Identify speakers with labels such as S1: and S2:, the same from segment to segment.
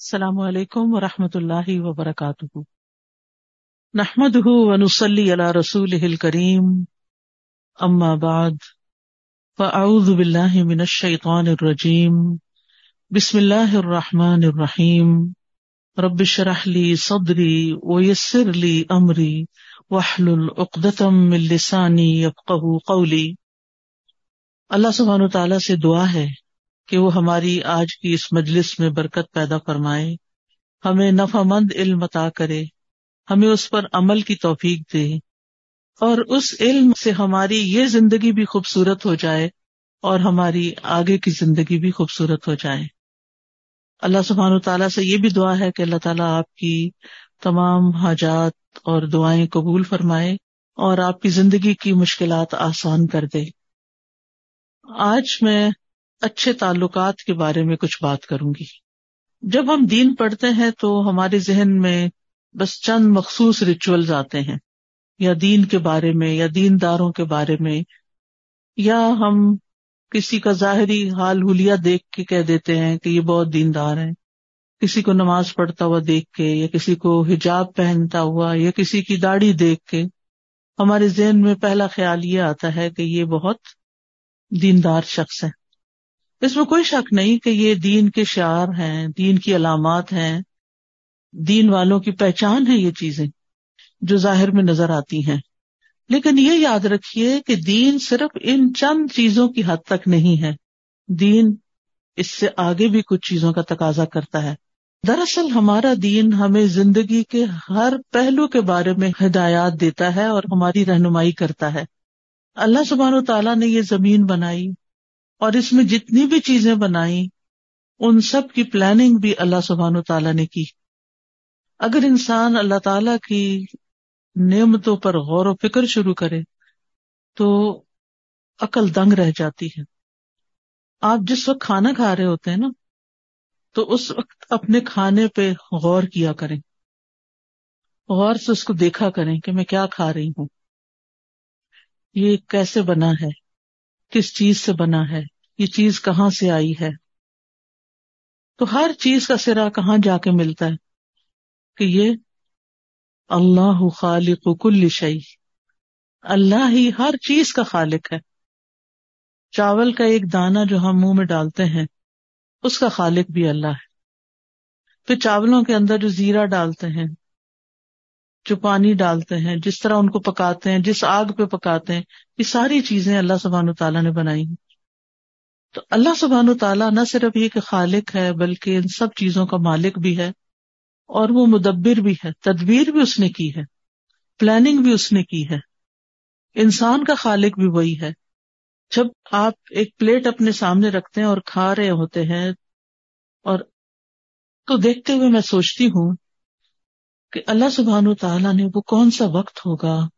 S1: السلام علیکم و رحمۃ اللہ وبرکاتہ۔ نحمد ونسلی علی رسول کریم اما بعد، فاعوذ باللہ من الشیطان الرجیم۔ بسم اللہ الرحمن الرحیم۔ رب شرح لی صدری ویسر لی امری وحلل عقدتم من لسانی یفقہ قولی۔ اللہ سبحانہ و سے دعا ہے کہ وہ ہماری آج کی اس مجلس میں برکت پیدا فرمائے، ہمیں نفع مند علم عطا کرے، ہمیں اس پر عمل کی توفیق دے اور اس علم سے ہماری یہ زندگی بھی خوبصورت ہو جائے اور ہماری آگے کی زندگی بھی خوبصورت ہو جائے۔ اللہ سبحان و تعالیٰ سے یہ بھی دعا ہے کہ اللہ تعالیٰ آپ کی تمام حاجات اور دعائیں قبول فرمائے اور آپ کی زندگی کی مشکلات آسان کر دے۔ آج میں اچھے تعلقات کے بارے میں کچھ بات کروں گی۔ جب ہم دین پڑھتے ہیں تو ہمارے ذہن میں بس چند مخصوص ریچولز آتے ہیں۔ یا دین کے بارے میں، یا دین داروں کے بارے میں، یا ہم کسی کا ظاہری حال حلیہ دیکھ کے کہہ دیتے ہیں کہ یہ بہت دیندار ہے کسی کو نماز پڑھتا ہوا دیکھ کے، یا کسی کو حجاب پہنتا ہوا، یا کسی کی داڑھی دیکھ کے۔ ہمارے ذہن میں پہلا خیال یہ آتا ہے کہ یہ بہت دیندار شخص ہے اس میں کوئی شک نہیں کہ یہ دین کے شعر ہیں، دین کی علامات ہیں، دین والوں کی پہچان ہے یہ چیزیں جو ظاہر میں نظر آتی ہیں۔ لیکن یہ یاد رکھیے کہ دین صرف ان چند چیزوں کی حد تک نہیں ہے۔ دین اس سے آگے بھی کچھ چیزوں کا تقاضا کرتا ہے۔ دراصل ہمارا دین ہمیں زندگی کے ہر پہلو کے بارے میں ہدایات دیتا ہے اور ہماری رہنمائی کرتا ہے۔ اللہ سبحان و تعالیٰ نے یہ زمین بنائی۔ اور اس میں جتنی بھی چیزیں بنائی ان سب کی پلاننگ بھی اللہ سبحان و تعالیٰ نے کی۔ اگر انسان اللہ تعالی کی نعمتوں پر غور و فکر شروع کرے، تو عقل دنگ رہ جاتی ہے۔ آپ جس وقت کھانا کھا رہے ہوتے ہیں نا، تو اس وقت اپنے کھانے پہ غور کیا کریں۔ غور سے اس کو دیکھا کریں کہ میں کیا کھا رہی ہوں۔ یہ کیسے بنا ہے؟ کس چیز سے بنا ہے؟ یہ چیز کہاں سے آئی ہے؟ تو ہر چیز کا سرا کہاں جا کے ملتا ہے؟ کہ یہ اللہ خالق کل شعی اللہ ہی ہر چیز کا خالق ہے۔ چاول کا ایک دانہ جو ہم منہ میں ڈالتے ہیں، اس کا خالق بھی اللہ ہے۔ پھر چاولوں کے اندر جو زیرہ ڈالتے ہیں جو پانی ڈالتے ہیں، جس طرح ان کو پکاتے ہیں، جس آگ پہ پکاتے ہیں، یہ ساری چیزیں اللہ سبحان تعالیٰ نے بنائی ہیں۔ تو اللہ سبحان تعالیٰ نہ صرف یہ کہ خالق ہے، بلکہ ان سب چیزوں کا مالک بھی ہے، اور وہ مدبر بھی ہے۔ تدبیر بھی اس نے کی ہے پلاننگ بھی اس نے کی ہے۔ انسان کا خالق بھی وہی ہے۔ جب آپ ایک پلیٹ اپنے سامنے رکھتے ہیں اور کھا رہے ہوتے ہیں، اور تو دیکھتے ہوئے میں سوچتی ہوں کہ اللہ سبحان و تعالیٰ نے وہ کون سا وقت ہوگا؟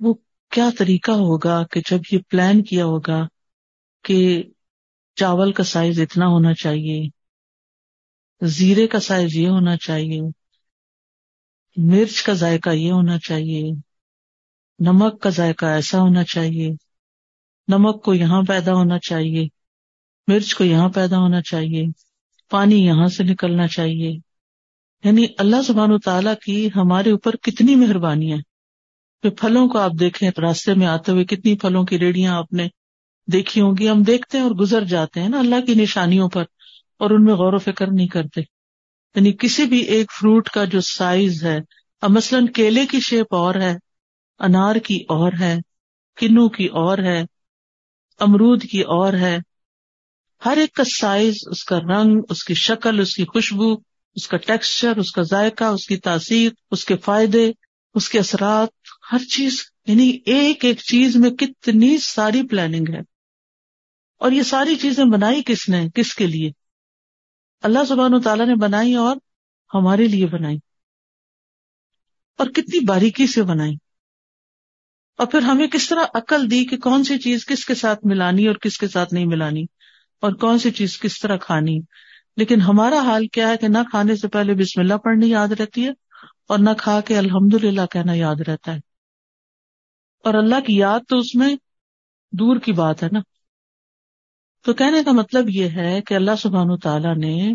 S1: وہ کیا طریقہ ہوگا کہ جب یہ پلان کیا ہوگا کہ چاول کا سائز اتنا ہونا چاہیے، زیرے کا سائز یہ ہونا چاہیے، مرچ کا ذائقہ یہ ہونا چاہیے، نمک کا ذائقہ ایسا ہونا چاہیے، نمک کو یہاں پیدا ہونا چاہیے، مرچ کو یہاں پیدا ہونا چاہیے، پانی یہاں سے نکلنا چاہیے۔ یعنی اللہ سبحان و تعالیٰ کی ہمارے اوپر کتنی مہربانی ہے۔ پھر پھلوں کو آپ دیکھیں، راستے میں آتے ہوئے کتنی پھلوں کی ریڑیاں آپ نے دیکھی ہوں گی۔ ہم دیکھتے ہیں اور گزر جاتے ہیں نا اللہ کی نشانیوں پر اور ان میں غور و فکر نہیں کرتے۔ یعنی کسی بھی ایک فروٹ کا جو سائز ہے، اب مثلاً کیلے کی شیپ اور ہے، انار کی اور ہے، کنو کی اور ہے، امرود کی اور ہے، ہر ایک کا سائز، اس کا رنگ، اس کی شکل، اس کی خوشبو اس کا ٹیکسچر اس کا ذائقہ، اس کی تاثیر، اس کے فائدے، اس کے اثرات، ہر چیز یعنی ایک ایک چیز میں کتنی ساری پلاننگ ہے۔ اور یہ ساری چیزیں بنائی کس نے، کس کے لیے؟ اللہ سبحان و تعالیٰ نے بنائی اور ہمارے لیے بنائی۔ اور کتنی باریکی سے بنائی۔ اور پھر ہمیں کس طرح عقل دی کہ کون سی چیز کس کے ساتھ ملانی اور کس کے ساتھ نہیں ملانی، اور کون سی چیز کس طرح کھانی۔ لیکن ہمارا حال کیا ہے کہ نہ کھانے سے پہلے بسم اللہ پڑھنی یاد رہتی ہے اور نہ کھا کے الحمد للہ کہنا یاد رہتا ہے۔ اور اللہ کی یاد تو اس میں دور کی بات ہے نا۔ تو کہنے کا مطلب یہ ہے کہ اللہ سبحان تعالیٰ نے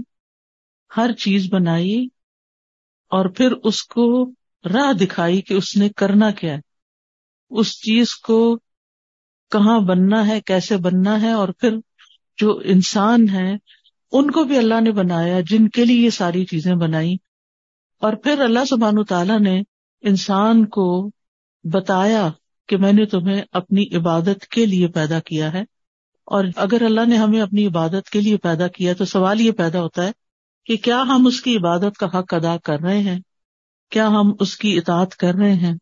S1: ہر چیز بنائی اور پھر اس کو راہ دکھائی کہ اس نے کرنا کیا ہے۔ اس چیز کو کہاں بننا ہے، کیسے بننا ہے اور پھر جو انسان ہے ان کو بھی اللہ نے بنایا جن کے لیے یہ ساری چیزیں بنائی۔ اور پھر اللہ سبحان تعالیٰ نے انسان کو بتایا کہ میں نے تمہیں اپنی عبادت کے لیے پیدا کیا ہے۔ اور اگر اللہ نے ہمیں اپنی عبادت کے لیے پیدا کیا تو سوال یہ پیدا ہوتا ہے کہ کیا ہم اس کی عبادت کا حق ادا کر رہے ہیں؟ کیا ہم اس کی اطاعت کر رہے ہیں؟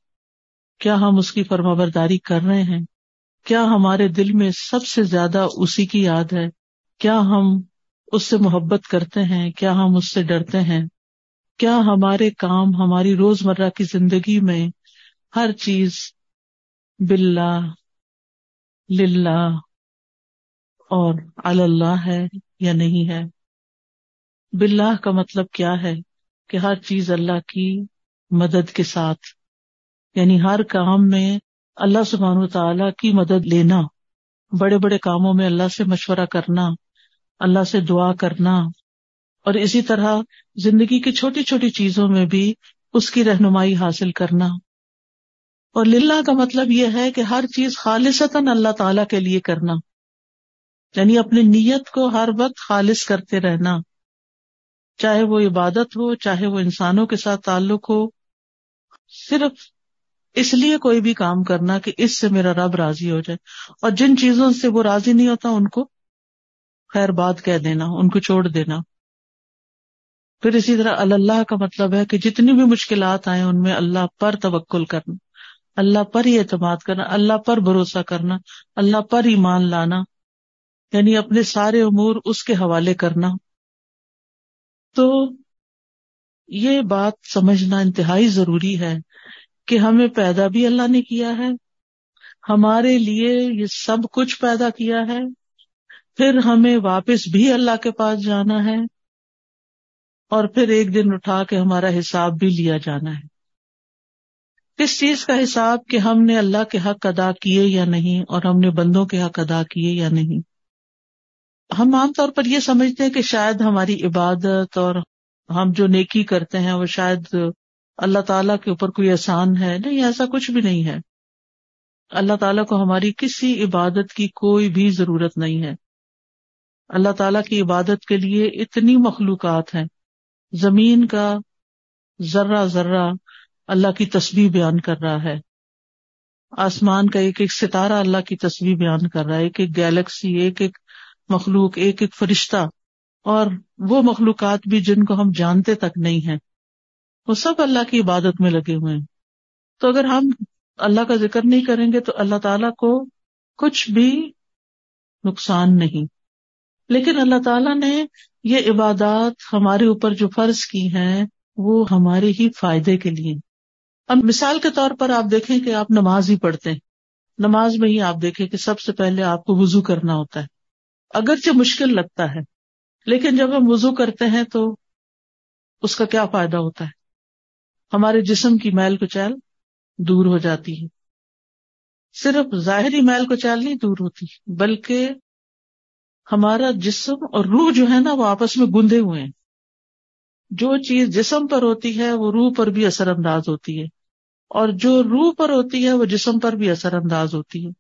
S1: کیا ہم اس کی فرما برداری کر رہے ہیں؟ کیا ہمارے دل میں سب سے زیادہ اسی کی یاد ہے؟ کیا ہم اس سے محبت کرتے ہیں، کیا ہم اس سے ڈرتے ہیں؟ کیا ہمارے کام، ہماری روز مرہ کی زندگی میں ہر چیز بلا للہ اور اللہ ہے یا نہیں ہے؟ بلّہ کا مطلب کیا ہے کہ ہر چیز اللہ کی مدد کے ساتھ یعنی ہر کام میں اللہ سبحان تعالی کی مدد لینا، بڑے بڑے کاموں میں اللہ سے مشورہ کرنا اللہ سے دعا کرنا اور اسی طرح زندگی کی چھوٹی چھوٹی چیزوں میں بھی اس کی رہنمائی حاصل کرنا۔ اور للہ کا مطلب یہ ہے کہ ہر چیز خالصتاً اللہ تعالی کے لیے کرنا۔ یعنی اپنی نیت کو ہر وقت خالص کرتے رہنا۔ چاہے وہ عبادت ہو، چاہے وہ انسانوں کے ساتھ تعلق ہو، صرف اس لیے کوئی بھی کام کرنا کہ اس سے میرا رب راضی ہو جائے۔ اور جن چیزوں سے وہ راضی نہیں ہوتا، ان کو خیر بات کہہ دینا، ان کو چھوڑ دینا۔ پھر اسی طرح اللہ کا مطلب ہے کہ جتنی بھی مشکلات آئے ان میں اللہ پر توکل کرنا، اللہ پر ہی اعتماد کرنا، اللہ پر بھروسہ کرنا، اللہ پر ایمان لانا یعنی اپنے سارے امور اس کے حوالے کرنا۔ تو یہ بات سمجھنا انتہائی ضروری ہے کہ ہمیں پیدا بھی اللہ نے کیا ہے، ہمارے لیے یہ سب کچھ پیدا کیا ہے۔ پھر ہمیں واپس بھی اللہ کے پاس جانا ہے اور پھر ایک دن اٹھا کے ہمارا حساب بھی لیا جانا ہے۔ کس چیز کا حساب کہ ہم نے اللہ کے حق ادا کیے یا نہیں اور ہم نے بندوں کے حق ادا کیے یا نہیں؟ ہم عام طور پر یہ سمجھتے ہیں کہ شاید ہماری عبادت اور ہم جو نیکی کرتے ہیں وہ شاید اللہ تعالیٰ کے اوپر کوئی احسان ہے۔ نہیں، ایسا کچھ بھی نہیں ہے۔ اللہ تعالیٰ کو ہماری کسی عبادت کی کوئی بھی ضرورت نہیں ہے۔ اللہ تعالیٰ کی عبادت کے لیے اتنی مخلوقات ہیں۔ زمین کا ذرہ ذرہ اللہ کی تصویر بیان کر رہا ہے۔ آسمان کا ایک ایک ستارہ اللہ کی تصویر بیان کر رہا ہے۔ ایک ایک گیلیکسی، ایک ایک مخلوق، ایک ایک فرشتہ۔ اور وہ مخلوقات بھی جن کو ہم جانتے تک نہیں ہیں۔ وہ سب اللہ کی عبادت میں لگے ہوئے ہیں۔ تو اگر ہم اللہ کا ذکر نہیں کریں گے تو اللہ تعالی کو کچھ بھی نقصان نہیں۔ لیکن اللہ تعالیٰ نے یہ عبادات ہمارے اوپر جو فرض کی ہیں، وہ ہمارے ہی فائدے کے لیے۔ اب مثال کے طور پر آپ دیکھیں کہ آپ نماز ہی پڑھتے ہیں۔ نماز میں ہی آپ دیکھیں کہ سب سے پہلے آپ کو وضو کرنا ہوتا ہے۔ اگرچہ مشکل لگتا ہے، لیکن جب ہم وضو کرتے ہیں تو اس کا کیا فائدہ ہوتا ہے؟ ہمارے جسم کی میل کچیل دور ہو جاتی ہے۔ صرف ظاہری میل کچیل نہیں دور ہوتی، بلکہ ہمارا جسم اور روح جو ہے نا وہ آپس میں گندے ہوئے ہیں۔ جو چیز جسم پر ہوتی ہے وہ روح پر بھی اثر انداز ہوتی ہے۔ اور جو روح پر ہوتی ہے وہ جسم پر بھی اثر انداز ہوتی ہے۔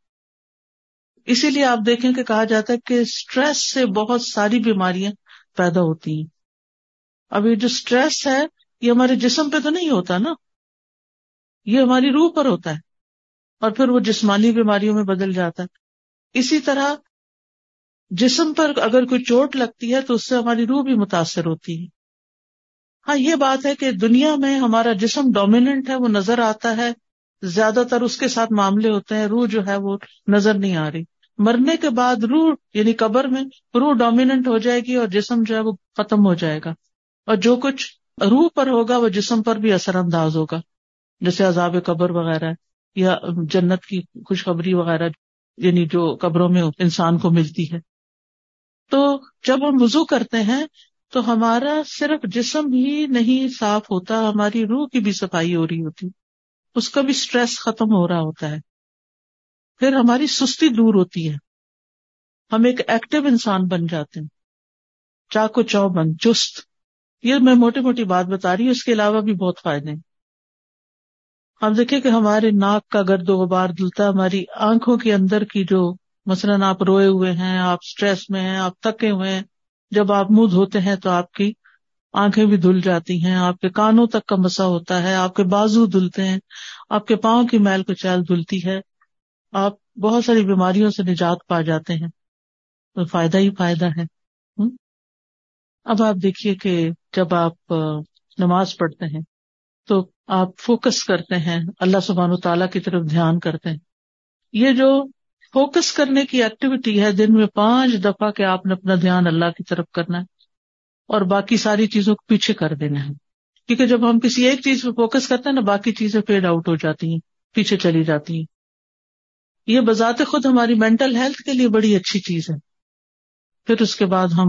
S1: اسی لیے آپ دیکھیں کہ کہا جاتا ہے کہ اسٹریس سے بہت ساری بیماریاں پیدا ہوتی ہیں۔ اب یہ جو اسٹریس ہے یہ ہمارے جسم پہ تو نہیں ہوتا نا۔ یہ ہماری روح پر ہوتا ہے اور پھر وہ جسمانی بیماریوں میں بدل جاتا ہے۔ اسی طرح جسم پر اگر کوئی چوٹ لگتی ہے تو اس سے ہماری روح بھی متاثر ہوتی ہے۔ ہاں یہ بات ہے کہ دنیا میں ہمارا جسم ڈومیننٹ ہے، وہ نظر آتا ہے۔ زیادہ تر اس کے ساتھ معاملے ہوتے ہیں، روح جو ہے وہ نظر نہیں آ رہی۔ مرنے کے بعد روح یعنی قبر میں روح ڈومیننٹ ہو جائے گی اور جسم جو ہے وہ ختم ہو جائے گا۔ اور جو کچھ روح پر ہوگا، وہ جسم پر بھی اثر انداز ہوگا۔ جیسے عذاب قبر وغیرہ یا جنت کی خوشخبری وغیرہ یعنی جو قبروں میں انسان کو ملتی ہے۔ تو جب ہم وضو کرتے ہیں تو ہمارا صرف جسم ہی نہیں صاف ہوتا، ہماری روح کی بھی صفائی ہو رہی ہوتی۔ اس کا بھی اسٹریس ختم ہو رہا ہوتا ہے۔ پھر ہماری سستی دور ہوتی ہے۔ ہم ایک ایکٹیو انسان بن جاتے ہیں۔ چاقو چو بند چست۔ یہ میں موٹی موٹی بات بتا رہی ہوں، اس کے علاوہ بھی بہت فائدے ہیں۔ آپ دیکھیں کہ ہمارے ناک کا گرد و غبار دلتا ہماری آنکھوں کے اندر کی جو مثلاً آپ روئے ہوئے ہیں، آپ اسٹریس میں ہیں، آپ تھکے ہوئے ہیں، جب آپ منہ دھوتے ہیں تو آپ کی آنکھیں بھی دھل جاتی ہیں، آپ کے کانوں تک کا مسا ہوتا ہے، آپ کے بازو دھلتے ہیں، آپ کے پاؤں کی میل کو دھلتی ہے، آپ بہت ساری بیماریوں سے نجات پا جاتے ہیں۔ تو فائدہ ہی فائدہ ہے۔ اب آپ دیکھیے کہ جب آپ نماز پڑھتے ہیں تو آپ فوکس کرتے ہیں، اللہ سبحان و تعالیٰ کی طرف دھیان کرتے ہیں۔ یہ جو فوکس کرنے کی ایکٹیویٹی ہے دن میں پانچ دفعہ کہ آپ نے اپنا دھیان اللہ کی طرف کرنا ہے اور باقی ساری چیزوں کو پیچھے کر دینا ہے۔ کیونکہ جب ہم کسی ایک چیز پہ فوکس کرتے ہیں نا، باقی چیزیں فیڈ آؤٹ ہو جاتی ہیں، پیچھے چلی جاتی ہیں۔ یہ بذات خود ہماری مینٹل ہیلتھ کے لیے بڑی اچھی چیز ہے۔ پھر اس کے بعد ہم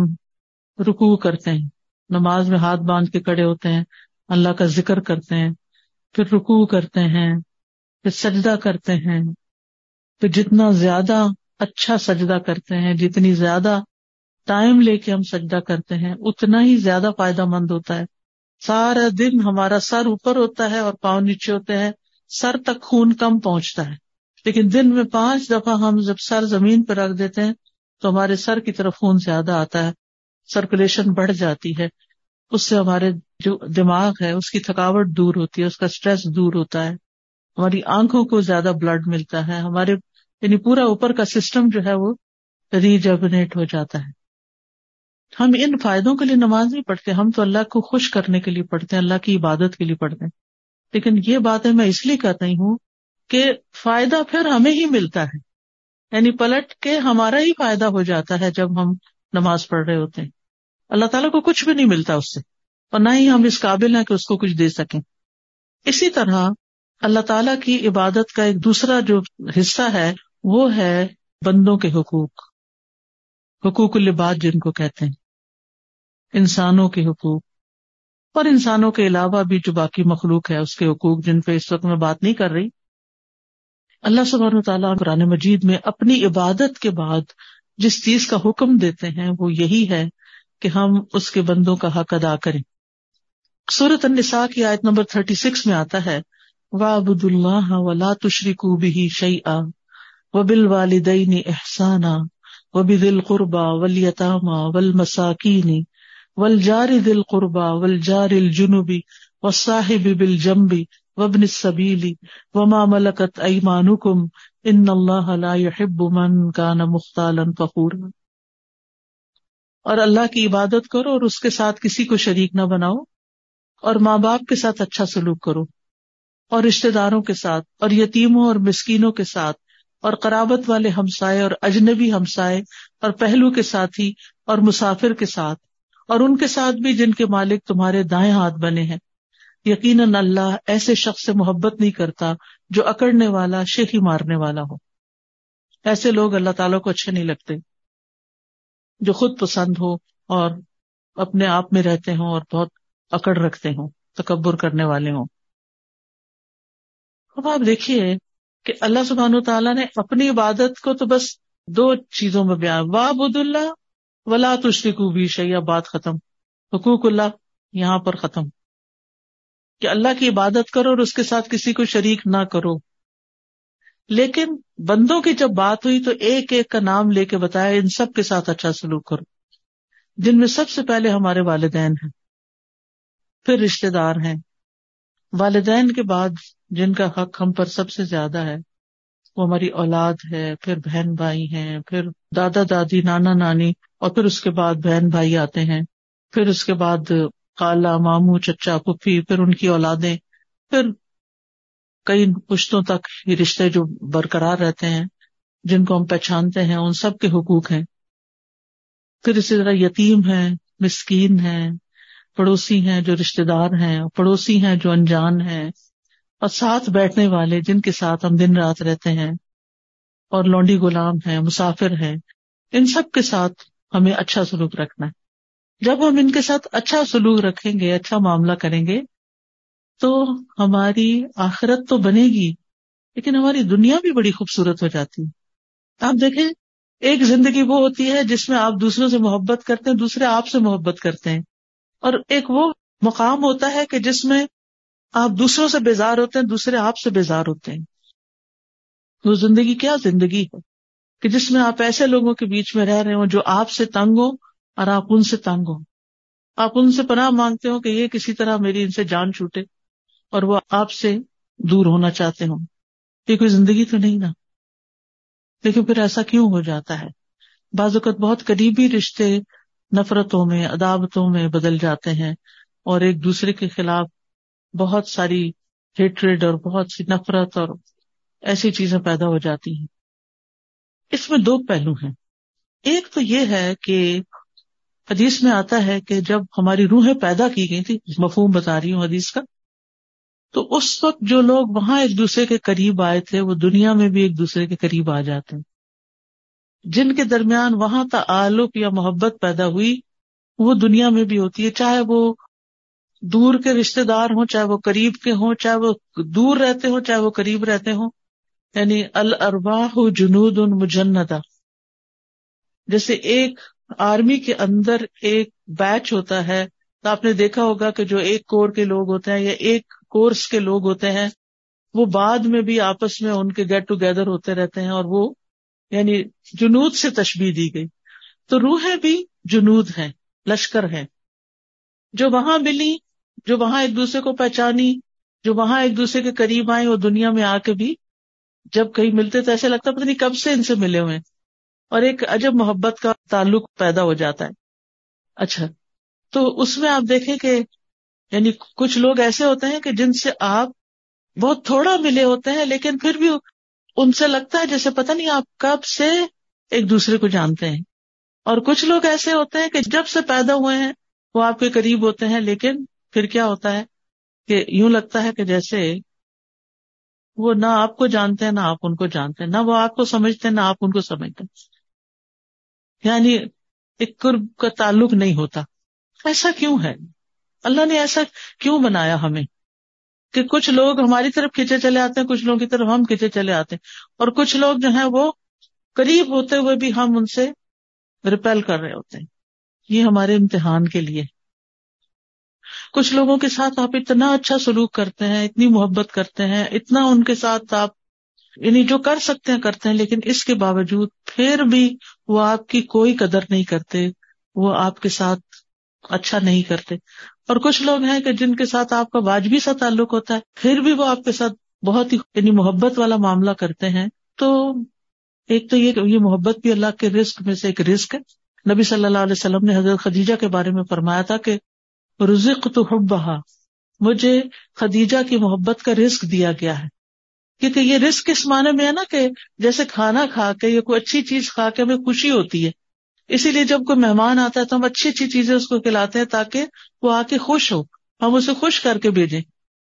S1: رکو کرتے ہیں۔ نماز میں ہاتھ باندھ کے کڑے ہوتے ہیں، اللہ کا ذکر کرتے ہیں، پھر رکو کرتے ہیں، پھر سجدہ کرتے ہیں۔ پھر جتنا زیادہ اچھا سجدہ کرتے ہیں، جتنی زیادہ ٹائم لے کے ہم سجدہ کرتے ہیں، اتنا ہی زیادہ فائدہ مند ہوتا ہے۔ سارا دن ہمارا سر اوپر ہوتا ہے اور پاؤں نیچے ہوتے ہیں، سر تک خون کم پہنچتا ہے۔ لیکن دن میں پانچ دفعہ ہم جب سر زمین پہ رکھ دیتے ہیں، تو ہمارے سر کی طرف خون زیادہ آتا ہے سرکولیشن بڑھ جاتی ہے۔ اس سے ہمارے جو دماغ ہے، اس کی تھکاوٹ دور ہوتی ہے، اس کا اسٹریس دور ہوتا ہے۔ ہماری آنکھوں کو زیادہ بلڈ ملتا ہے، ہمارے یعنی پورا اوپر کا سسٹم جو ہے وہ ریجبنیٹ ہو جاتا ہے۔ ہم ان فائدوں کے لیے نماز نہیں پڑھتے، ہم تو اللہ کو خوش کرنے کے لیے پڑھتے ہیں، اللہ کی عبادت کے لیے پڑھتے ہیں۔ لیکن یہ باتیں میں اس لیے کہتا رہی ہوں کہ فائدہ پھر ہمیں ہی ملتا ہے۔ یعنی پلٹ کے ہمارا ہی فائدہ ہو جاتا ہے جب ہم نماز پڑھ رہے ہوتے ہیں۔ اللہ تعالیٰ کو کچھ بھی نہیں ملتا اس سے، اور نہ ہی ہم اس قابل ہیں کہ اس کو کچھ دے سکیں۔ اسی طرح اللہ تعالیٰ کی عبادت کا ایک دوسرا جو حصہ ہے وہ ہے بندوں کے حقوق۔ حقوق الباد جن کو کہتے ہیں۔ انسانوں کے حقوق۔ اور انسانوں کے علاوہ بھی جو باقی مخلوق ہے، اس کے حقوق جن پہ اس وقت میں بات نہیں کر رہی۔ اللہ سبحانہ تعالیٰ قرآن مجید میں اپنی عبادت کے بعد جس چیز کا حکم دیتے ہیں، وہ یہی ہے کہ ہم اس کے بندوں کا حق ادا کریں۔ سورت النساء کی آیت نمبر تھرٹی سکس میں آتا ہے وابد اللہ ولا تشریکو بھی شعی و بال والدین احسانہ و دل قربا ولیطامہ ول مساکینی ول جار دل قربا ول جار الجنوبی و صاحب بل جمبی وبن سبیلی وما ملکت ایمانکم ان اللہ لا يحب من کان مختالا فخورا اور اللہ کی عبادت کرو اور اس کے ساتھ کسی کو شریک نہ بناؤ اور ماں باپ کے ساتھ اچھا سلوک کرو اور رشتے داروں کے ساتھ اور یتیموں اور مسکینوں کے ساتھ اور قرابت والے ہمسائے اور اجنبی ہمسائے اور پہلو کے ساتھی اور مسافر کے ساتھ اور ان کے ساتھ بھی جن کے مالک تمہارے دائیں ہاتھ بنے ہیں۔ یقیناً اللہ ایسے شخص سے محبت نہیں کرتا جو اکڑنے والا، شیخی مارنے والا ہو۔ ایسے لوگ اللہ تعالیٰ کو اچھے نہیں لگتے جو خود پسند ہو اور اپنے آپ میں رہتے ہوں اور بہت اکڑ رکھتے ہوں، تکبر کرنے والے ہوں۔ اب آپ دیکھیے کہ اللہ سبحان تعالیٰ نے اپنی عبادت کو تو بس دو چیزوں میں بیان وا بد اللہ ولا تشریکو بھی شیا بات ختم۔ حقوق اللہ یہاں پر ختم۔ کہ اللہ کی عبادت کرو اور اس کے ساتھ کسی کو شریک نہ کرو۔ لیکن بندوں کی جب بات ہوئی تو ایک ایک کا نام لے کے بتایا، ان سب کے ساتھ اچھا سلوک کرو۔ جن میں سب سے پہلے ہمارے والدین ہیں، پھر رشتے دار ہیں۔ والدین کے بعد جن کا حق ہم پر سب سے زیادہ ہے۔ وہ ہماری اولاد ہے، پھر بہن بھائی ہیں، پھر دادا دادی، نانا نانی، اور پھر اس کے بعد بہن بھائی آتے ہیں۔ پھر اس کے بعد خالہ ماموں، چچا پپھی پھر ان کی اولادیں۔ پھر کئی پشتوں تک یہ رشتے جو برقرار رہتے ہیں، جن کو ہم پہچانتے ہیں، ان سب کے حقوق ہیں۔ پھر اسی طرح یتیم ہیں، مسکین ہیں، پڑوسی ہیں جو رشتے دار ہیں، پڑوسی ہیں جو انجان ہیں۔ اور ساتھ بیٹھنے والے جن کے ساتھ ہم دن رات رہتے ہیں اور لونڈی غلام ہیں، مسافر ہیں، ان سب کے ساتھ ہمیں اچھا سلوک رکھنا ہے۔ جب ہم ان کے ساتھ اچھا سلوک رکھیں گے اچھا معاملہ کریں گے، تو ہماری آخرت تو بنے گی، لیکن ہماری دنیا بھی بڑی خوبصورت ہو جاتی۔ ہے آپ دیکھیں، ایک زندگی وہ ہوتی ہے جس میں آپ دوسروں سے محبت کرتے ہیں، دوسرے آپ سے محبت کرتے ہیں۔ اور ایک وہ مقام ہوتا ہے کہ جس میں آپ دوسروں سے بیزار ہوتے ہیں، دوسرے آپ سے بیزار ہوتے ہیں۔ وہ زندگی کیا زندگی ہے؟ کہ جس میں آپ ایسے لوگوں کے بیچ میں رہ رہے ہوں جو آپ سے تنگ ہو اور آپ ان سے تنگ ہو آپ ان سے پناہ مانگتے ہو کہ یہ کسی طرح میری ان سے جان چھوٹے اور وہ آپ سے دور ہونا چاہتے ہوں۔ یہ کوئی زندگی تو نہیں نا؟ لیکن پھر ایسا کیوں ہو جاتا ہے؟ بعض اوقات بہت قریبی رشتے نفرتوں میں عدابتوں میں بدل جاتے ہیں اور ایک دوسرے کے خلاف بہت ساری ہیٹریڈ اور بہت سی نفرت اور ایسی چیزیں پیدا ہو جاتی ہیں۔ اس میں دو پہلو ہیں۔ ایک تو یہ ہے کہ حدیث میں آتا ہے کہ جب ہماری روحیں پیدا کی گئی تھی مفہوم بتا رہی ہوں حدیث کا، تو اس وقت جو لوگ وہاں ایک دوسرے کے قریب آئے تھے، وہ دنیا میں بھی ایک دوسرے کے قریب آ جاتے ہیں۔ جن کے درمیان وہاں تعلق یا محبت پیدا ہوئی، وہ دنیا میں بھی ہوتی ہے، چاہے وہ دور کے رشتے دار ہوں، چاہے وہ قریب کے ہوں، چاہے وہ دور رہتے ہوں، چاہے وہ قریب رہتے ہوں یعنی الرواہ جنود ان مجندا جیسے ایک آرمی کے اندر ایک بیچ ہوتا ہے، تو آپ نے دیکھا ہوگا کہ جو ایک کور کے لوگ ہوتے ہیں یا ایک کورس کے لوگ ہوتے ہیں، وہ بعد میں بھی آپس میں ان کے گیٹ ٹوگیدر ہوتے رہتے ہیں اور وہ یعنی جنود سے تشبیح دی گئی۔ تو روحیں بھی جنود ہیں، لشکر ہیں۔ جو وہاں ملی جو وہاں ایک دوسرے کو پہچانی، جو وہاں ایک دوسرے کے قریب آئے وہ دنیا میں آ کے بھی جب کہیں ملتے تو ایسے لگتا پتہ نہیں کب سے ان سے ملے ہوئے اور ایک عجب محبت کا تعلق پیدا ہو جاتا ہے۔ اچھا تو اس میں آپ دیکھیں کہ یعنی کچھ لوگ ایسے ہوتے ہیں کہ جن سے آپ بہت تھوڑا ملے ہوتے ہیں، لیکن پھر بھی ان سے لگتا ہے جیسے پتہ نہیں آپ کب سے ایک دوسرے کو جانتے ہیں۔ اور کچھ لوگ ایسے ہوتے ہیں کہ جب سے پیدا ہوئے ہیں، وہ آپ کے قریب ہوتے ہیں، لیکن پھر کیا ہوتا ہے کہ یوں لگتا ہے کہ جیسے وہ نہ آپ کو جانتے ہیں، نہ آپ ان کو جانتے ہیں، نہ وہ آپ کو سمجھتے ہیں، نہ آپ ان کو سمجھتے ہیں۔ یعنی ایک قرب کا تعلق نہیں ہوتا۔ ایسا کیوں ہے؟ اللہ نے ایسا کیوں بنایا ہمیں؟ کہ کچھ لوگ ہماری طرف کھینچے چلے آتے ہیں، کچھ لوگوں کی طرف ہم کھینچے چلے آتے ہیں۔ اور کچھ لوگ جو ہیں وہ قریب ہوتے ہوئے بھی ہم ان سے ریپیل کر رہے ہوتے ہیں۔ یہ ہمارے امتحان کے لیے۔ کچھ لوگوں کے ساتھ آپ اتنا اچھا سلوک کرتے ہیں، اتنی محبت کرتے ہیں، اتنا ان کے ساتھ آپ یعنی جو کر سکتے ہیں کرتے ہیں، لیکن اس کے باوجود پھر بھی وہ آپ کی کوئی قدر نہیں کرتے، وہ آپ کے ساتھ اچھا نہیں کرتے۔ اور کچھ لوگ ہیں کہ جن کے ساتھ آپ کا واجبی سا تعلق ہوتا ہے، پھر بھی وہ آپ کے ساتھ بہت ہی یعنی محبت والا معاملہ کرتے ہیں۔ تو ایک تو یہ یہ محبت بھی اللہ کے رسک میں سے ایک رسک ہے۔ نبی صلی اللہ علیہ وسلم نے حضرت خدیجہ کے بارے میں فرمایا تھا کہ رزق تو حب بہا مجھے خدیجہ کی محبت کا رسک دیا گیا ہے۔ کیونکہ یہ رسک اس معنی میں ہے نا کہ جیسے کھانا کھا کے یا کوئی اچھی چیز کھا کے ہمیں خوشی ہوتی ہے۔ اسی لیے جب کوئی مہمان آتا ہے تو ہم اچھی اچھی چیزیں اس کو کھلاتے ہیں تاکہ وہ آ کے خوش ہو۔ ہم اسے خوش کر کے بھیجیں۔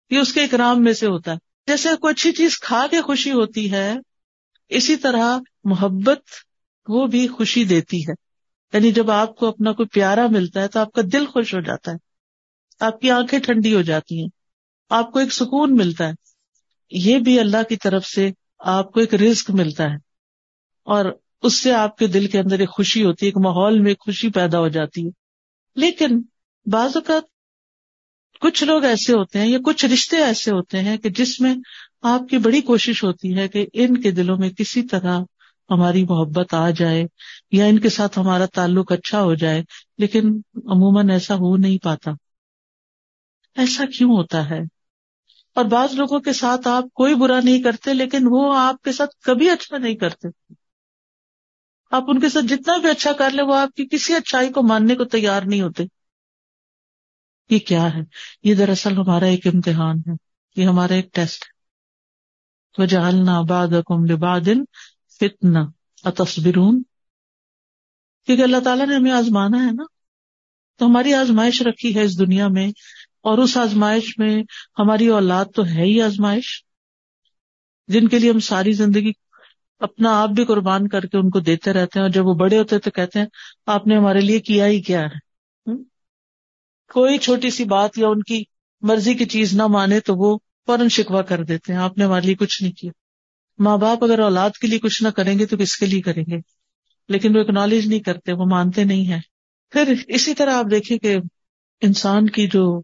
S1: یہ اس کے اکرام میں سے ہوتا ہے۔ جیسے کوئی اچھی چیز کھا کے خوشی ہوتی ہے، اسی طرح محبت وہ بھی خوشی دیتی ہے۔ یعنی جب آپ کو اپنا کوئی پیارا ملتا ہے تو آپ کا دل خوش ہو جاتا ہے۔ آپ کی آنکھیں ٹھنڈی ہو جاتی ہیں، آپ کو ایک سکون ملتا ہے۔ یہ بھی اللہ کی طرف سے آپ کو ایک رزق ملتا ہے۔ اور اس سے آپ کے دل کے اندر ایک خوشی ہوتی ہے، ایک ماحول میں ایک خوشی پیدا ہو جاتی ہے۔ لیکن بعض اوقات کچھ لوگ ایسے ہوتے ہیں یا کچھ رشتے ایسے ہوتے ہیں کہ جس میں آپ کی بڑی کوشش ہوتی ہے کہ ان کے دلوں میں کسی طرح ہماری محبت آ جائے یا ان کے ساتھ ہمارا تعلق اچھا ہو جائے، لیکن عموماً ایسا ہو نہیں پاتا۔ ایسا کیوں ہوتا ہے؟ اور بعض لوگوں کے ساتھ آپ کوئی برا نہیں کرتے، لیکن وہ آپ کے ساتھ کبھی اچھا نہیں کرتے۔ آپ ان کے ساتھ جتنا بھی اچھا کر لیں، وہ آپ کی کسی اچھائی کو ماننے کو تیار نہیں ہوتے۔ یہ کیا ہے؟ یہ دراصل ہمارا ایک امتحان ہے۔ یہ ہمارا ایک ٹیسٹ ہے۔ وہ جالنا باد بادن فتنا تصبرون کیونکہ اللہ تعالیٰ نے ہمیں آزمانا ہے نا۔ تو ہماری آزمائش رکھی ہے اس دنیا میں اور اس آزمائش میں ہماری اولاد تو ہے ہی آزمائش، جن کے لیے ہم ساری زندگی اپنا آپ بھی قربان کر کے ان کو دیتے رہتے ہیں اور جب وہ بڑے ہوتے تو کہتے ہیں، آپ نے ہمارے لیے کیا ہی کیا ہے؟ کوئی چھوٹی سی بات یا ان کی مرضی کی چیز نہ مانے تو وہ فوراً شکوا کر دیتے ہیں، آپ نے ہمارے لیے کچھ نہیں کیا۔ ماں باپ اگر اولاد کے لیے کچھ نہ کریں گے تو کس کے لیے کریں گے؟ لیکن وہ اکنالج نہیں کرتے، وہ مانتے نہیں ہیں۔ پھر اسی طرح آپ دیکھیں کہ انسان کی جو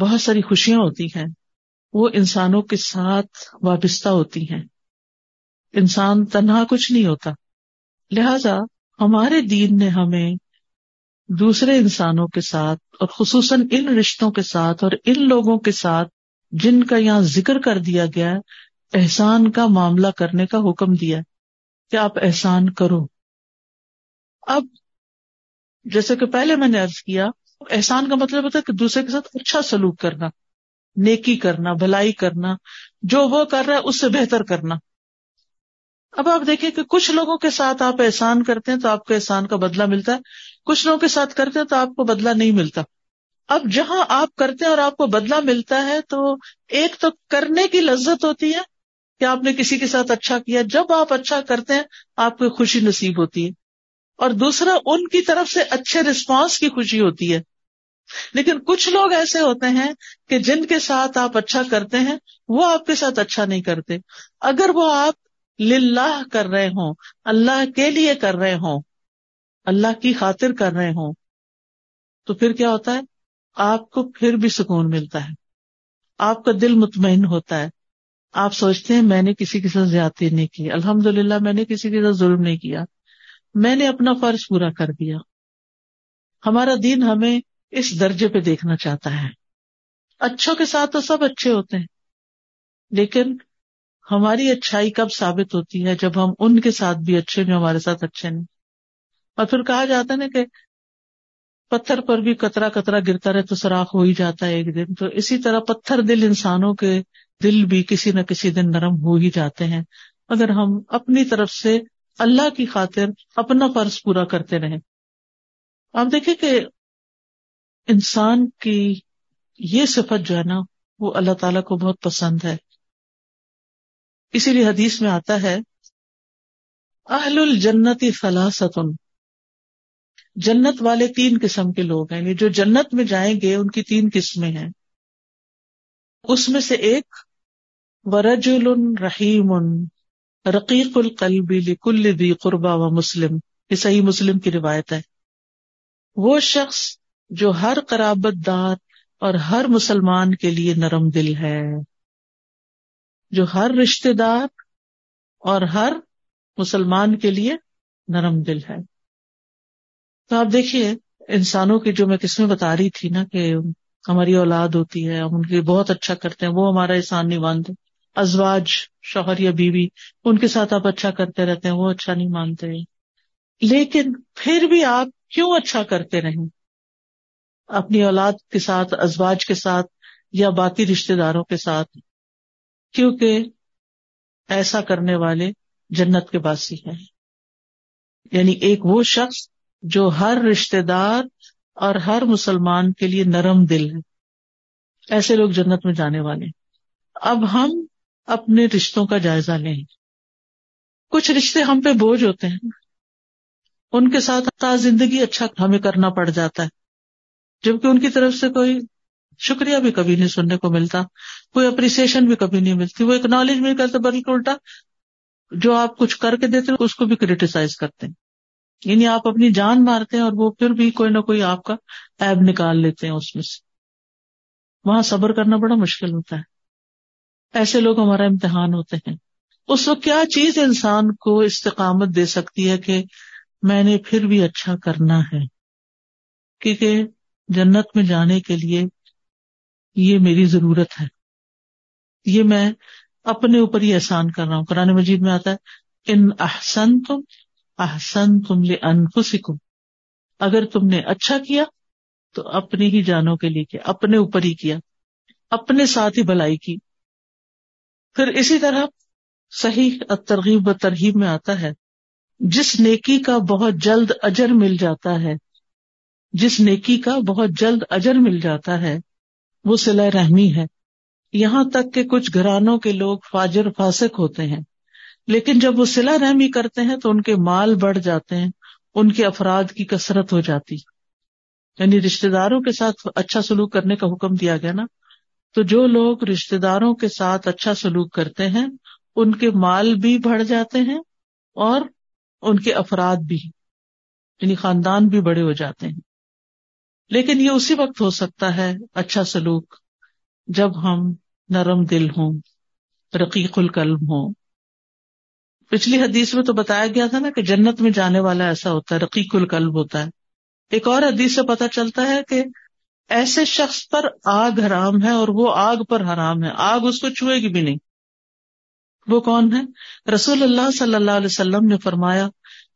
S1: بہت ساری خوشیاں ہوتی ہیں۔ وہ انسانوں کے ساتھ وابستہ ہوتی ہیں۔ انسان تنہا کچھ نہیں ہوتا۔ لہذا ہمارے دین نے ہمیں دوسرے انسانوں کے ساتھ اور خصوصاً ان رشتوں کے ساتھ اور ان لوگوں کے ساتھ جن کا یہاں ذکر کر دیا گیا، احسان کا معاملہ کرنے کا حکم دیا۔ کہ آپ احسان کرو؟ اب جیسے کہ پہلے میں نے ارض کیا احسان کا مطلب ہوتا ہے کہ دوسرے کے ساتھ اچھا سلوک کرنا، نیکی کرنا، بھلائی کرنا، جو وہ کر رہا ہے اس سے بہتر کرنا۔ اب آپ دیکھیں کہ کچھ لوگوں کے ساتھ آپ احسان کرتے ہیں تو آپ کو احسان کا بدلہ ملتا ہے، کچھ لوگوں کے ساتھ کرتے ہیں تو آپ کو بدلہ نہیں ملتا۔ اب جہاں آپ کرتے ہیں اور آپ کو بدلہ ملتا ہے تو ایک تو کرنے کی لذت ہوتی ہے کہ آپ نے کسی کے ساتھ اچھا کیا۔ جب آپ اچھا کرتے ہیں، آپ کو خوشی نصیب ہوتی ہے۔ اور دوسرا، ان کی طرف سے اچھے رسپانس کی خوشی ہوتی ہے۔ لیکن کچھ لوگ ایسے ہوتے ہیں کہ جن کے ساتھ آپ اچھا کرتے ہیں، وہ آپ کے ساتھ اچھا نہیں کرتے۔ اگر وہ آپ للہ کر رہے ہوں، اللہ کے لیے کر رہے ہوں، اللہ کی خاطر کر رہے ہوں، تو پھر کیا ہوتا ہے؟ آپ کو پھر بھی سکون ملتا ہے۔ آپ کا دل مطمئن ہوتا ہے۔ آپ سوچتے ہیں، میں نے کسی کے ساتھ زیادتی نہیں کی۔ الحمد للہ میں نے کسی کے ساتھ ظلم نہیں کیا۔ میں نے اپنا فرض پورا کر دیا۔ ہمارا دین ہمیں اس درجے پہ دیکھنا چاہتا ہے۔ اچھوں کے ساتھ تو سب اچھے ہوتے ہیں۔ لیکن ہماری اچھائی کب ثابت ہوتی ہے جب ہم ان کے ساتھ بھی اچھے جو ہمارے ساتھ اچھے نہیں اور پھر کہا جاتا نا کہ پتھر پر بھی کترا کترا گرتا رہے تو سراخ ہو ہی جاتا ہے ایک دن۔ تو اسی طرح پتھر دل انسانوں کے دل بھی کسی نہ کسی دن نرم ہو ہی جاتے ہیں۔ اگر ہم اپنی طرف سے اللہ کی خاطر اپنا فرض پورا کرتے رہیں۔ آپ دیکھیں کہ انسان کی یہ صفت جو ہے نا، وہ اللہ تعالیٰ کو بہت پسند ہے۔ اسی لیے حدیث میں آتا ہے، اہل الجنتی فلاستن جنت والے تین قسم کے لوگ ہیں یعنی جو جنت میں جائیں گے، ان کی تین قسمیں ہیں۔ اس میں سے ایک ورجل رحیم رقیق القلب لکل دی قربا و مسلم۔ یہ صحیح مسلم کی روایت ہے۔ وہ شخص جو ہر قرابت دار اور ہر مسلمان کے لیے نرم دل ہے، جو ہر رشتے دار اور ہر مسلمان کے لیے نرم دل ہے۔ تو آپ دیکھیے، انسانوں کی جو میں قسمیں بتا رہی تھی نا کہ ہماری اولاد ہوتی ہے، ہم ان کے بہت اچھا کرتے ہیں، وہ ہمارا احسان نہیں مانتے۔ ازواج، شوہر یا بیوی، ان کے ساتھ آپ اچھا کرتے رہتے ہیں، وہ اچھا نہیں مانتے۔ لیکن پھر بھی آپ کیوں اچھا کرتے رہیں؟ اپنی اولاد کے ساتھ، ازواج کے ساتھ یا باقی رشتے داروں کے ساتھ، کیونکہ ایسا کرنے والے جنت کے باسی ہیں۔ یعنی ایک وہ شخص جو ہر رشتے دار اور ہر مسلمان کے لیے نرم دل ہے۔ ایسے لوگ جنت میں جانے والے اب ہم اپنے رشتوں کا جائزہ لیں۔ کچھ رشتے ہم پہ بوجھ ہوتے ہیں۔ ان کے ساتھ زندگی اچھا ہمیں کرنا پڑ جاتا ہے۔ جبکہ ان کی طرف سے کوئی شکریہ بھی کبھی نہیں سننے کو ملتا، کوئی اپریسیشن بھی کبھی نہیں ملتی۔ وہ اکنالج نہیں کرتے، بلکہ الٹا جو آپ کچھ کر کے دیتے اس کو بھی کریٹیسائز کرتے ہیں۔ یعنی آپ اپنی جان مارتے ہیں اور وہ پھر بھی کوئی نہ کوئی آپ کا ایب نکال لیتے ہیں اس میں سے۔ وہاں صبر کرنا بڑا مشکل ہوتا ہے۔ ایسے لوگ ہمارا امتحان ہوتے ہیں۔ اس وقت کیا چیز انسان کو استقامت دے سکتی ہے کہ میں نے پھر بھی اچھا کرنا ہے؟ کیونکہ جنت میں جانے کے لیے یہ میری ضرورت ہے۔ یہ میں اپنے اوپر ہی احسان کر رہا ہوں۔ قرآن مجید میں آتا ہے، ان احسن تم احسن تم لے انفسکم اگر تم نے اچھا کیا تو اپنی ہی جانوں کے لیے کیا، اپنے اوپر ہی کیا، اپنے ساتھ ہی بھلائی کی۔ پھر اسی طرح صحیح ترغیب و ترغیب میں آتا ہے، جس نیکی کا بہت جلد اجر مل جاتا ہے جس نیکی کا بہت جلد اجر مل جاتا ہے، وہ سلا رحمی ہے۔ یہاں تک کہ کچھ گھرانوں کے لوگ فاجر فاسق ہوتے ہیں۔ لیکن جب وہ سلا رحمی کرتے ہیں تو ان کے مال بڑھ جاتے ہیں، ان کے افراد کی کثرت ہو جاتی۔ یعنی رشتے داروں کے ساتھ اچھا سلوک کرنے کا حکم دیا گیا نا۔ تو جو لوگ رشتے داروں کے ساتھ اچھا سلوک کرتے ہیں، ان کے مال بھی بڑھ جاتے ہیں اور ان کے افراد بھی یعنی خاندان بھی بڑے ہو جاتے ہیں۔ لیکن یہ اسی وقت ہو سکتا ہے اچھا سلوک، جب ہم نرم دل ہوں، رقیق القلم ہوں۔ پچھلی حدیث میں تو بتایا گیا تھا نا کہ جنت میں جانے والا ایسا ہوتا ہے، رقیق القلب ہوتا ہے۔ ایک اور حدیث سے پتا چلتا ہے کہ ایسے شخص پر آگ حرام ہے اور وہ آگ پر حرام ہے۔ آگ اس کو چھوئے گی بھی نہیں۔ وہ کون ہے؟ رسول اللہ صلی اللہ علیہ وسلم نے فرمایا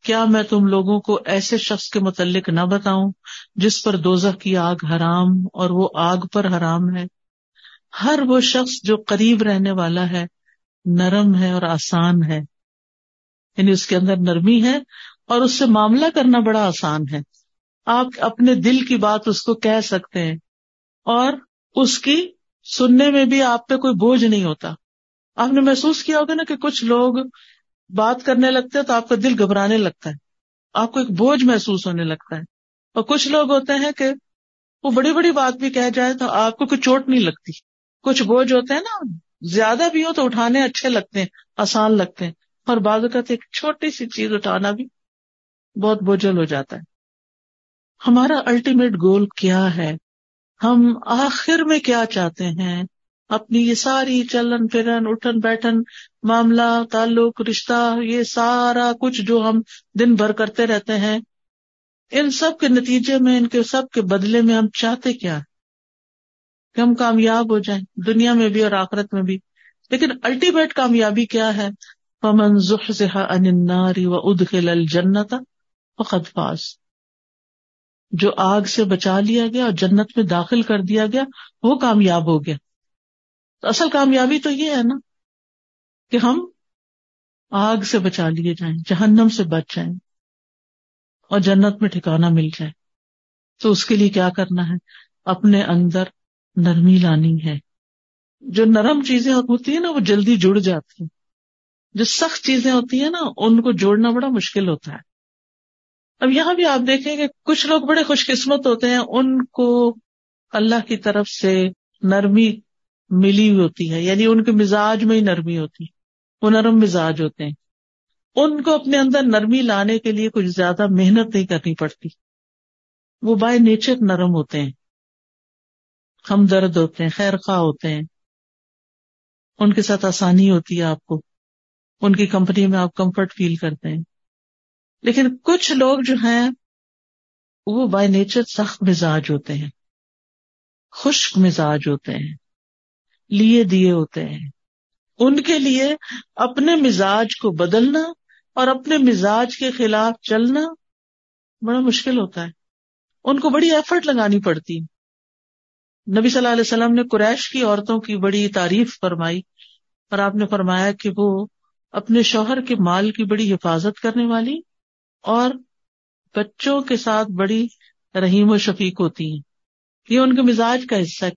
S1: کیا میں تم لوگوں کو ایسے شخص کے متعلق نہ بتاؤں جس پر دوزہ کی آگ حرام اور وہ آگ پر حرام ہے؟ ہر وہ شخص جو قریب رہنے والا ہے، نرم ہے اور آسان ہے۔ یعنی اس کے اندر نرمی ہے اور اس سے معاملہ کرنا بڑا آسان ہے۔ آپ اپنے دل کی بات اس کو کہہ سکتے ہیں اور اس کی سننے میں بھی آپ پہ کوئی بوجھ نہیں ہوتا۔ آپ نے محسوس کیا ہوگا نا کہ کچھ لوگ بات کرنے لگتے ہیں تو آپ کا دل گھبرانے لگتا ہے۔ آپ کو ایک بوجھ محسوس ہونے لگتا ہے۔ اور کچھ لوگ ہوتے ہیں کہ وہ بڑی بڑی بات بھی کہہ جائے تو آپ کو کوئی چوٹ نہیں لگتی۔ کچھ بوجھ ہوتے ہیں نا، زیادہ بھی ہو تو اٹھانے اچھے لگتے ہیں، آسان لگتے ہیں۔ اور بعض اوقات ایک چھوٹی سی چیز اٹھانا بھی بہت بوجھل ہو جاتا ہے۔ ہمارا الٹیمیٹ گول کیا ہے؟ ہم آخر میں کیا چاہتے ہیں؟ اپنی یہ ساری چلن پھرن، اٹھن بیٹھن، معاملہ، تعلق، رشتہ، یہ سارا کچھ جو ہم دن بھر کرتے رہتے ہیں، ان سب کے نتیجے میں، ان کے سب کے بدلے میں ہم چاہتے کیا کہ ہم کامیاب ہو جائیں، دنیا میں بھی اور آخرت میں بھی۔ لیکن الٹیمیٹ کامیابی کیا ہے؟ پمن زحزح عن النار وادخل الجنت فقد فاز۔ جو آگ سے بچا لیا گیا اور جنت میں داخل کر دیا گیا، وہ کامیاب ہو گیا۔ تو اصل کامیابی تو یہ ہے نا کہ ہم آگ سے بچا لیے جائیں، جہنم سے بچ جائیں اور جنت میں ٹھکانا مل جائے۔ تو اس کے لیے کیا کرنا ہے؟ اپنے اندر نرمی لانی ہے۔ جو نرم چیزیں ہوتی ہیں نا، وہ جلدی جڑ جاتی ہیں۔ جو سخت چیزیں ہوتی ہیں نا، ان کو جوڑنا بڑا مشکل ہوتا ہے۔ اب یہاں بھی آپ دیکھیں کہ کچھ لوگ بڑے خوش قسمت ہوتے ہیں، ان کو اللہ کی طرف سے نرمی ملی ہوتی ہے یعنی ان کے مزاج میں ہی نرمی ہوتی ہے، وہ نرم مزاج ہوتے ہیں۔ ان کو اپنے اندر نرمی لانے کے لیے کچھ زیادہ محنت نہیں کرنی پڑتی۔ وہ بائی نیچر نرم ہوتے ہیں۔ ہم درد ہوتے ہیں، خیر خواہ ہوتے ہیں۔ ان کے ساتھ آسانی ہوتی ہے آپ کو۔ ان کی کمپنی میں آپ کمفرٹ فیل کرتے ہیں۔ لیکن کچھ لوگ جو ہیں، وہ بائی نیچر سخت مزاج ہوتے ہیں۔ خشک مزاج ہوتے ہیں۔ لیے دیے ہوتے ہیں۔ ان کے لیے اپنے مزاج کو بدلنا اور اپنے مزاج کے خلاف چلنا بڑا مشکل ہوتا ہے۔ ان کو بڑی ایفرٹ لگانی پڑتی۔ نبی صلی اللہ علیہ وسلم نے قریش کی عورتوں کی بڑی تعریف فرمائی اور آپ نے فرمایا کہ وہ اپنے شوہر کے مال کی بڑی حفاظت کرنے والی اور بچوں کے ساتھ بڑی رحیم و شفیق ہوتی ہیں۔ یہ ان کے مزاج کا حصہ ہے۔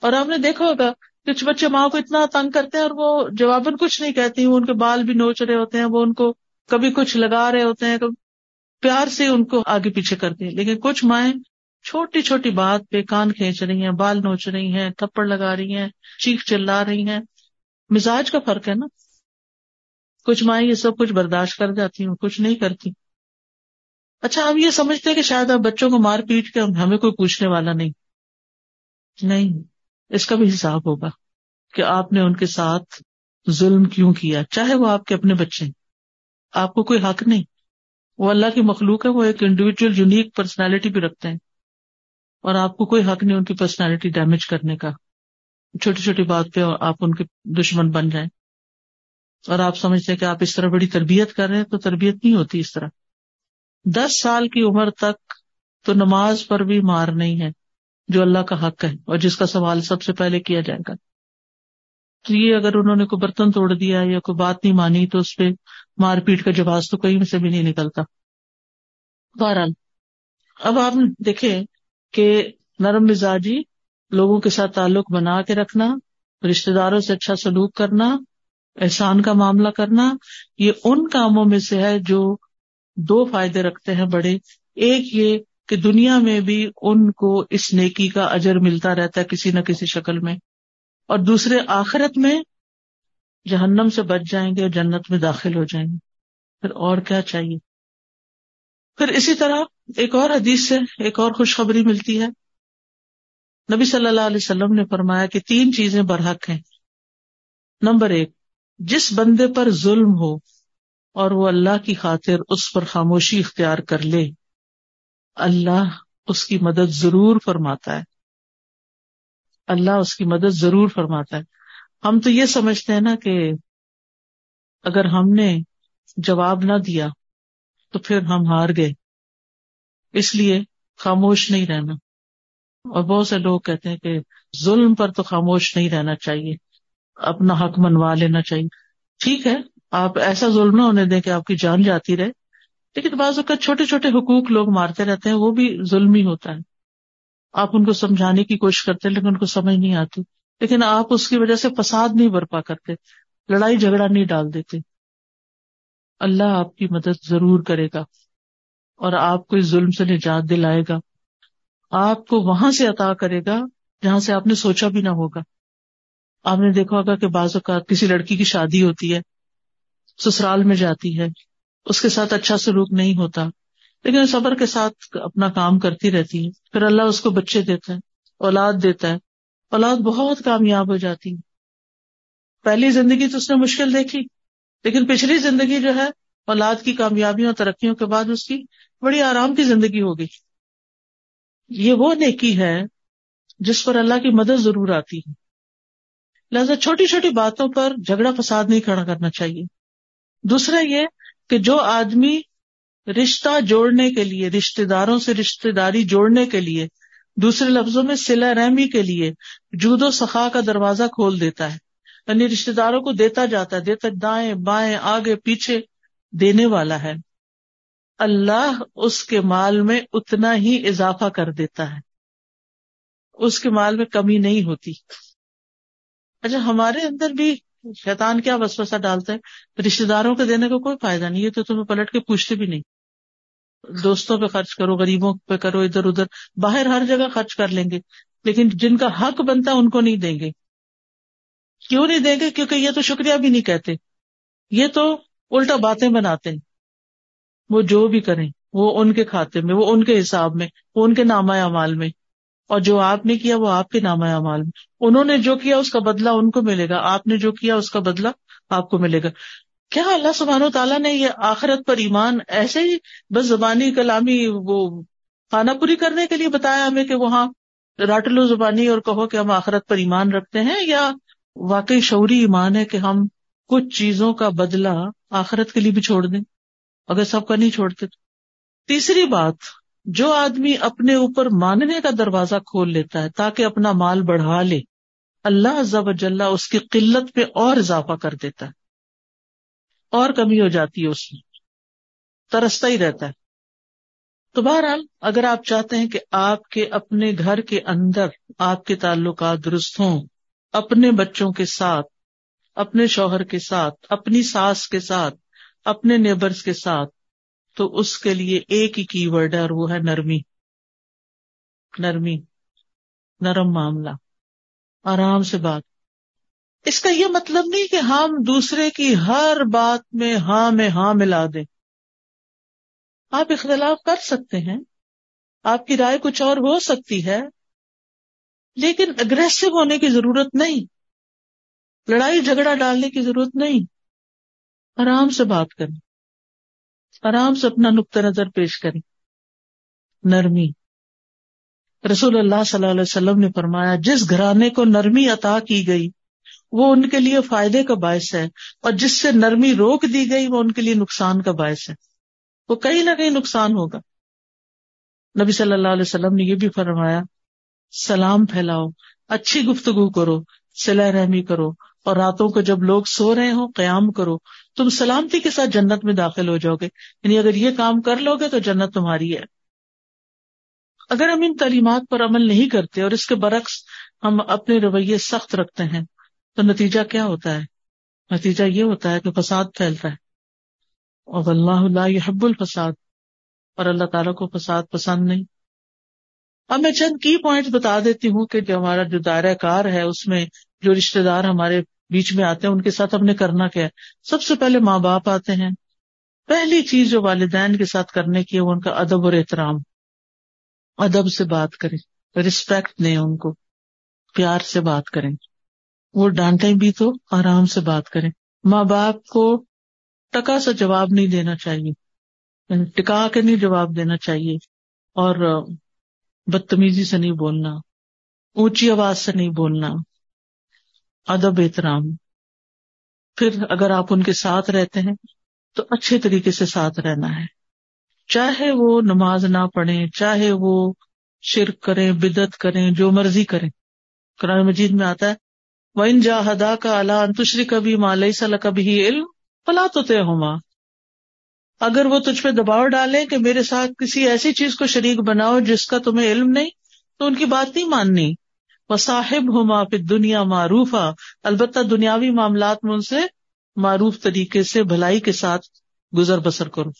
S1: اور آپ نے دیکھا ہوگا کچھ بچے ماں کو اتنا تنگ کرتے ہیں اور وہ جواباً کچھ نہیں کہتی ان کے بال بھی نوچ رہے ہوتے ہیں، وہ ان کو کبھی کچھ لگا رہے ہوتے ہیں کبھی پیار سے ان کو آگے پیچھے کرتے ہیں۔ لیکن کچھ مائیں چھوٹی چھوٹی بات پہ کان کھینچ رہی ہیں، بال نوچ رہی ہیں، تھپڑ لگا رہی ہیں، چیخ چلا رہی ہیں۔ مزاج کا فرق ہے نا۔ کچھ مائیں یہ سب کچھ برداشت کر جاتی ہوں کچھ نہیں کرتی۔ اچھا ہم یہ سمجھتے کہ شاید اب بچوں کو مار پیٹ کے ہمیں کوئی پوچھنے والا نہیں۔ نہیں۔ اس کا بھی حساب ہوگا کہ آپ نے ان کے ساتھ ظلم کیوں کیا؟ چاہے وہ آپ کے اپنے بچے ہیں۔ آپ کو کوئی حق نہیں۔ وہ اللہ کی مخلوق ہے، وہ ایک انڈیویجل یونیک پرسنالٹی بھی رکھتے ہیں۔ اور آپ کو کوئی حق نہیں ان کی پرسنالٹی ڈیمیج کرنے کا۔ چھوٹی چھوٹی بات پہ آپ ان کے دشمن بن جائیں۔ اور آپ سمجھتے ہیں کہ آپ اس طرح بڑی تربیت کر رہے ہیں تو تربیت نہیں ہوتی اس طرح۔ دس سال کی عمر تک تو نماز پر بھی مار نہیں ہے۔ جو اللہ کا حق ہے اور جس کا سوال سب سے پہلے کیا جائے گا۔ تو یہ اگر انہوں نے کوئی برتن توڑ دیا یا کوئی بات نہیں مانی تو اس پہ مار پیٹ کا جواز تو کہیں سے بھی نہیں نکلتا۔ بہرحال، اب آپ دیکھیں کہ نرم مزاجی، لوگوں کے ساتھ تعلق بنا کے رکھنا رشتے داروں سے اچھا سلوک کرنا، احسان کا معاملہ کرنا، یہ ان کاموں میں سے ہے جو دو فائدے رکھتے ہیں۔ بڑے، ایک یہ کہ دنیا میں بھی ان کو اس نیکی کا اجر ملتا رہتا ہے کسی نہ کسی شکل میں۔ اور دوسرے آخرت میں جہنم سے بچ جائیں گے اور جنت میں داخل ہو جائیں گے۔ پھر اور کیا چاہیے؟ پھر اسی طرح ایک اور حدیث سے ایک اور خوشخبری ملتی ہے۔ نبی صلی اللہ علیہ وسلم نے فرمایا کہ تین چیزیں برحق ہیں۔ نمبر ایک، جس بندے پر ظلم ہو اور وہ اللہ کی خاطر اس پر خاموشی اختیار کر لے اللہ اس کی مدد ضرور فرماتا ہے۔ اللہ اس کی مدد ضرور فرماتا ہے۔ ہم تو یہ سمجھتے ہیں نا کہ اگر ہم نے جواب نہ دیا تو پھر ہم ہار گئے۔ اس لیے خاموش نہیں رہنا۔ اور بہت سے لوگ کہتے ہیں کہ ظلم پر تو خاموش نہیں رہنا چاہیے۔ اپنا حق منوا لینا چاہیے۔ ٹھیک ہے، آپ ایسا ظلم نہ ہونے دیں کہ آپ کی جان جاتی رہے۔ لیکن بعض اوقات چھوٹے چھوٹے حقوق لوگ مارتے رہتے ہیں، وہ بھی ظلم ہی ہوتا ہے۔ آپ ان کو سمجھانے کی کوشش کرتے ہیں، لیکن ان کو سمجھ نہیں آتی۔ لیکن آپ اس کی وجہ سے فساد نہیں برپا کرتے، لڑائی جھگڑا نہیں ڈال دیتے۔ اللہ آپ کی مدد ضرور کرے گا اور آپ کو اس ظلم سے نجات دلائے گا۔ آپ کو وہاں سے عطا کرے گا جہاں سے آپ نے سوچا بھی نہ ہوگا۔ آپ نے دیکھا ہوگا کہ بعض اوقات کسی لڑکی کی شادی ہوتی ہے، سسرال میں جاتی ہے۔ اس کے ساتھ اچھا سلوک نہیں ہوتا۔ لیکن صبر کے ساتھ اپنا کام کرتی رہتی ہے پھر اللہ اس کو بچے دیتا ہے، اولاد دیتا ہے۔ اولاد بہت کامیاب ہو جاتی ہے پہلی زندگی تو اس نے مشکل دیکھی، لیکن پچھلی زندگی جو ہے، اولاد کی کامیابیوں اور ترقیوں کے بعد اس کی بڑی آرام کی زندگی ہوگی یہ وہ نیکی ہے جس پر اللہ کی مدد ضرور آتی ہے۔ لہٰذا چھوٹی چھوٹی باتوں پر جھگڑا فساد نہیں کھڑا کرنا چاہیے۔ دوسرا یہ کہ جو آدمی رشتہ جوڑنے کے لیے رشتے داروں سے رشتے داری جوڑنے کے لیے، دوسرے لفظوں میں سلا رحمی کے لیے جود و سخا کا دروازہ کھول دیتا ہے۔ یعنی رشتے داروں کو دیتا جاتا ہے، دیتا دائیں، بائیں، آگے، پیچھے دینے والا ہے۔ اللہ اس کے مال میں اتنا ہی اضافہ کر دیتا ہے۔ اس کے مال میں کمی نہیں ہوتی۔ اچھا ہمارے اندر بھی شیطان کیا وسوسہ ڈالتا ہے؟ رشتے داروں کو دینے کا کوئی فائدہ نہیں ہے تو تمہیں پلٹ کے پوچھتے بھی نہیں۔ دوستوں پہ خرچ کرو، غریبوں پہ کرو، ادھر ادھر۔ باہر ہر جگہ خرچ کر لیں گے، لیکن جن کا حق بنتا ہے ان کو نہیں دیں گے۔ کیوں نہیں دیں گے؟ کیونکہ یہ تو شکریہ بھی نہیں کہتے۔ یہ تو الٹا باتیں بناتے ہیں۔ وہ جو بھی کریں، وہ ان کے کھاتے میں، وہ ان کے حساب میں، وہ ان کے نامہ اعمال میں۔ اور جو آپ نے کیا وہ آپ کے نام اعمال میں انہوں نے جو کیا اس کا بدلہ ان کو ملے گا۔ آپ نے جو کیا اس کا بدلہ آپ کو ملے گا۔ کیا اللہ سبحانہ و تعالیٰ نے یہ آخرت پر ایمان ایسے ہی بس زبانی کلامی وہ خانہ پوری کرنے کے لیے بتایا ہمیں کہ وہاں راٹ لو زبانی اور کہو کہ ہم آخرت پر ایمان رکھتے ہیں یا واقعی شعوری ایمان ہے کہ ہم کچھ چیزوں کا بدلہ آخرت کے لیے بھی چھوڑ دیں۔ اگر سب کا نہیں چھوڑتے تو۔ تیسری بات جو آدمی اپنے اوپر ماننے کا دروازہ کھول لیتا ہے تاکہ اپنا مال بڑھا لے، اللہ ضب اس کی قلت پہ اور اضافہ کر دیتا ہے۔ اور کمی ہو جاتی ہے اس میں، ترستا ہی رہتا ہے۔ تو بہرحال، اگر آپ چاہتے ہیں کہ آپ کے اپنے گھر کے اندر آپ کے تعلقات درست ہوں، اپنے بچوں کے ساتھ، اپنے شوہر کے ساتھ، اپنی ساس کے ساتھ، اپنے نیبرس کے ساتھ تو اس کے لیے ایک ہی کی ورڈ ہے اور وہ ہے نرمی۔ نرمی۔ نرم معاملہ۔ آرام سے بات۔ اس کا یہ مطلب نہیں کہ ہم دوسرے کی ہر بات میں ہاں میں ہاں ملا دیں۔ آپ اختلاف کر سکتے ہیں۔ آپ کی رائے کچھ اور ہو سکتی ہے۔ لیکن اگریسو ہونے کی ضرورت نہیں۔ لڑائی جھگڑا ڈالنے کی ضرورت نہیں۔ آرام سے بات کریں۔ آرام سے اپنا نقطۂ نظر پیش کریں۔ نرمی۔ رسول اللہ صلی اللہ علیہ وسلم نے فرمایا، جس گھرانے کو نرمی عطا کی گئی، وہ ان کے لیے فائدے کا باعث ہے، اور جس سے نرمی روک دی گئی، وہ ان کے لیے نقصان کا باعث ہے۔ وہ کہیں نہ کہیں نقصان ہوگا۔ نبی صلی اللہ علیہ وسلم نے یہ بھی فرمایا، سلام پھیلاؤ، اچھی گفتگو کرو سلا رحمی کرو، اور راتوں کو جب لوگ سو رہے ہوں، قیام کرو تم سلامتی کے ساتھ جنت میں داخل ہو جاؤ گے۔ یعنی اگر یہ کام کر لو گے تو جنت تمہاری ہے۔ اگر ہم ان تعلیمات پر عمل نہیں کرتے اور اس کے برعکس ہم اپنے رویے سخت رکھتے ہیں، تو نتیجہ کیا ہوتا ہے؟ نتیجہ یہ ہوتا ہے کہ فساد پھیلتا ہے۔ اور اللہ اللہ یہ حب الفساد۔ اور اللہ تعالیٰ کو فساد پسند نہیں۔ اب میں چند کی پوائنٹ بتا دیتی ہوں کہ جو ہمارا جو دائرہ کار ہے، اس میں جو رشتے دار ہمارے بیچ میں آتے ہیں، ان کے ساتھ ہم نے کرنا کیا ہے۔ سب سے پہلے ماں باپ آتے ہیں۔ پہلی چیز جو والدین کے ساتھ کرنے کی ہے، وہ ان کا ادب اور احترام۔ ادب سے بات کریں رسپیکٹ دیں ان کو۔ پیار سے بات کریں۔ وہ ڈانٹیں بھی تو آرام سے بات کریں۔ ماں باپ کو ٹکا سا جواب نہیں دینا چاہیے۔ یعنی ٹکا کے نہیں جواب دینا چاہیے۔ اور بدتمیزی سے نہیں بولنا۔ اونچی آواز سے نہیں بولنا۔ ادب احترام۔ پھر اگر آپ ان کے ساتھ رہتے ہیں، تو اچھے طریقے سے ساتھ رہنا ہے۔ چاہے وہ نماز نہ پڑھیں، چاہے وہ شرک کریں بدت کریں، جو مرضی کریں۔ قرآن مجید میں آتا ہے وہ ان جا ہدا کا اللہ انتشری کبھی مالئی صلاح کبھی علم پلا تو ہوما اگر وہ تجھ پہ دباؤ ڈالے کہ میرے ساتھ کسی ایسی چیز کو شریک بناؤ جس کا تمہیں علم نہیں، تو ان کی بات نہیں ماننی۔ وہ صاحب ہوما پھر دنیا معروف البتہ دنیاوی معاملات میں ان سے معروف طریقے سے، بھلائی کے ساتھ گزر بسر کرو۔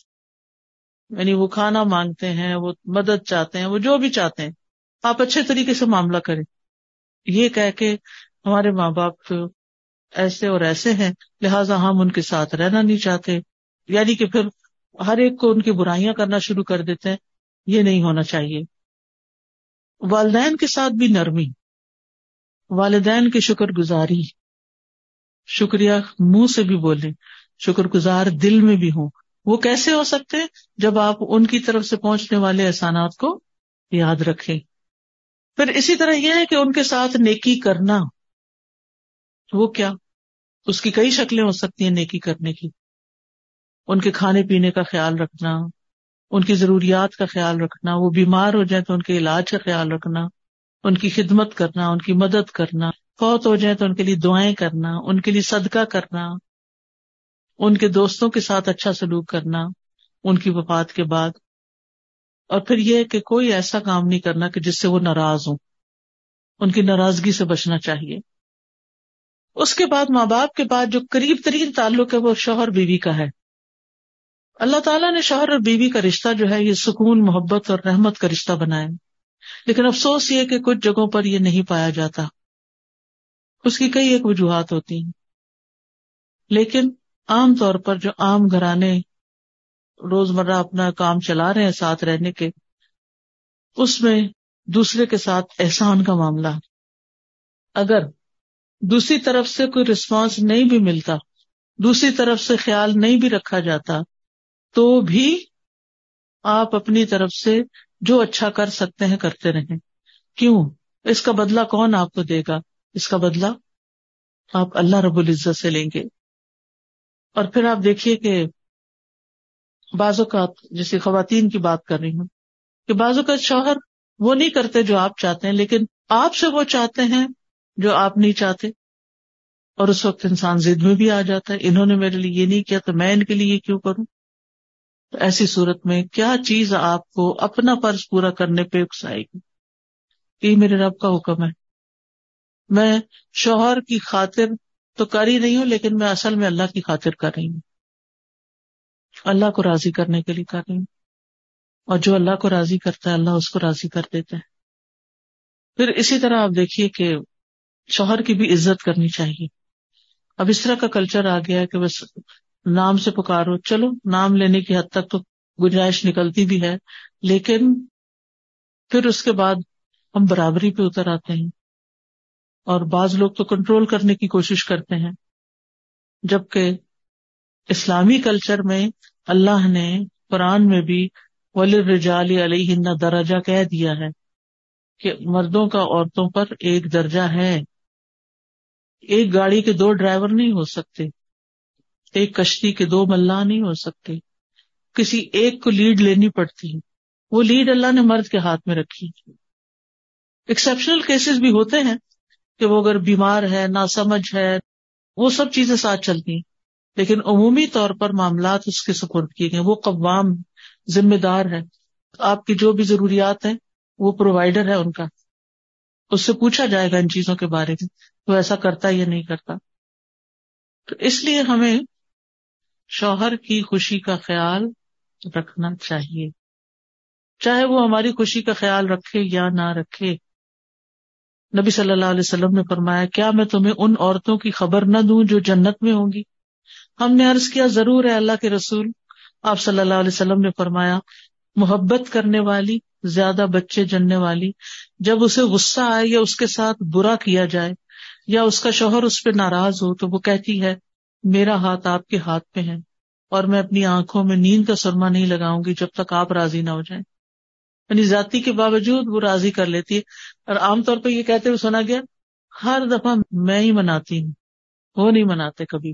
S1: یعنی وہ کھانا مانگتے ہیں، وہ مدد چاہتے ہیں، وہ جو بھی چاہتے ہیں، آپ اچھے طریقے سے معاملہ کریں۔ یہ کہہ کے ہمارے ماں باپ ایسے اور ایسے ہیں، لہٰذا ہم ان کے ساتھ رہنا نہیں چاہتے۔ یعنی کہ پھر ہر ایک کو ان کی برائیاں کرنا شروع کر دیتے ہیں۔ یہ نہیں ہونا چاہیے۔ والدین کے ساتھ بھی نرمی۔ والدین کی شکر گزاری شکریہ منہ سے بھی بولیں، شکر گزار دل میں بھی ہوں۔ وہ کیسے ہو سکتے جب آپ ان کی طرف سے پہنچنے والے احسانات کو یاد رکھیں؟ پھر اسی طرح یہ ہے کہ ان کے ساتھ نیکی کرنا، وہ کیا؟ اس کی کئی شکلیں ہو سکتی ہیں نیکی کرنے کی۔ ان کے کھانے پینے کا خیال رکھنا، ان کی ضروریات کا خیال رکھنا، وہ بیمار ہو جائیں تو ان کے علاج کا خیال رکھنا۔ ان کی خدمت کرنا، ان کی مدد کرنا، فوت ہو جائیں تو ان کے لیے دعائیں کرنا، ان کے لیے صدقہ کرنا، ان کے دوستوں کے ساتھ اچھا سلوک کرنا، ان کی وفات کے بعد۔ اور پھر یہ کہ کوئی ایسا کام نہیں کرنا کہ جس سے وہ ناراض ہوں۔ ان کی ناراضگی سے بچنا چاہیے۔ اس کے بعد ماں باپ کے بعد جو قریب ترین تعلق ہے وہ شوہر بیوی کا ہے۔ اللہ تعالیٰ نے شوہر اور بیوی کا رشتہ جو ہے یہ سکون، محبت اور رحمت کا رشتہ بنایا۔ لیکن افسوس یہ کہ کچھ جگہوں پر یہ نہیں پایا جاتا۔ اس کی کئی ایک وجوہات ہوتی ہیں۔ لیکن عام طور پر جو عام گھرانے روزمرہ اپنا کام چلا رہے ہیں، ساتھ رہنے کے، اس میں دوسرے کے ساتھ احسان کا معاملہ۔ اگر دوسری طرف سے کوئی رسپانس نہیں بھی ملتا، دوسری طرف سے خیال نہیں بھی رکھا جاتا، تو بھی آپ اپنی طرف سے جو اچھا کر سکتے ہیں کرتے رہیں۔ کیوں؟ اس کا بدلہ کون آپ کو دے گا؟ اس کا بدلہ آپ اللہ رب العزت سے لیں گے۔ اور پھر آپ دیکھیے کہ بعض اوقات جیسے خواتین کی بات کر رہی ہوں کہ بعض اوقات شوہر وہ نہیں کرتے جو آپ چاہتے ہیں، لیکن آپ سے وہ چاہتے ہیں جو آپ نہیں چاہتے۔ اور اس وقت انسان زد میں بھی آ جاتا ہے، انہوں نے میرے لیے یہ نہیں کیا تو میں ان کے لیے یہ کیوں کروں؟ تو ایسی صورت میں کیا چیز آپ کو اپنا فرض پورا کرنے پہ اکسائے گی؟ یہ میرے رب کا حکم ہے۔ میں شوہر کی خاطر تو کر ہی نہیں ہوں، لیکن میں اصل میں اللہ کی خاطر کر رہی ہوں۔ اللہ کو راضی کرنے کے لیے کر رہی ہوں۔ اور جو اللہ کو راضی کرتا ہے، اللہ اس کو راضی کر دیتا ہے۔ پھر اسی طرح آپ دیکھیے کہ شوہر کی بھی عزت کرنی چاہیے۔ اب اس طرح کا کلچر آ گیا کہ بس نام سے پکارو۔ چلو، نام لینے کی حد تک تو گنجائش نکلتی بھی ہے، لیکن پھر اس کے بعد ہم برابری پہ اتر آتے ہیں۔ اور بعض لوگ تو کنٹرول کرنے کی کوشش کرتے ہیں۔ جبکہ اسلامی کلچر میں اللہ نے قرآن میں بھی ولی رجالی علیہ درجہ کہہ دیا ہے کہ مردوں کا عورتوں پر ایک درجہ ہے۔ ایک گاڑی کے دو ڈرائیور نہیں ہو سکتے۔ ایک کشتی کے دو ملا نہیں ہو سکتے۔ کسی ایک کو لیڈ لینی پڑتی۔ ہے وہ لیڈ اللہ نے مرد کے ہاتھ میں رکھی۔ ایکسپشنل کیسز بھی ہوتے ہیں کہ وہ اگر بیمار ہے نہ سمجھ ہے، وہ سب چیزیں ساتھ چلتی۔ ہیں لیکن عمومی طور پر معاملات اس کے سپرد کیے گئے۔ وہ قوام ذمہ دار ہے۔ آپ کی جو بھی ضروریات ہیں، وہ پرووائڈر ہے ان کا۔ اس سے پوچھا جائے گا ان چیزوں کے بارے میں۔ تو ایسا کرتا یا نہیں کرتا؟ تو اس لیے ہمیں شوہر کی خوشی کا خیال رکھنا چاہیے۔ چاہے وہ ہماری خوشی کا خیال رکھے یا نہ رکھے۔ نبی صلی اللہ علیہ وسلم نے فرمایا، کیا میں تمہیں ان عورتوں کی خبر نہ دوں جو جنت میں ہوں گی؟ ہم نے عرض کیا، ضرور ہے اللہ کے رسول۔ آپ صلی اللہ علیہ وسلم نے فرمایا، محبت کرنے والی، زیادہ بچے جننے والی، جب اسے غصہ آئے یا اس کے ساتھ برا کیا جائے یا اس کا شوہر اس پہ ناراض ہو تو وہ کہتی ہے میرا ہاتھ آپ کے ہاتھ پہ ہے اور میں اپنی آنکھوں میں نیند کا سرما نہیں لگاؤں گی جب تک آپ راضی نہ ہو جائیں۔ یعنی ذاتی کے باوجود وہ راضی کر لیتی ہے۔ اور عام طور پہ یہ کہتے ہوئے سنا گیا، ہر دفعہ میں ہی مناتی ہوں، وہ نہیں مناتے کبھی۔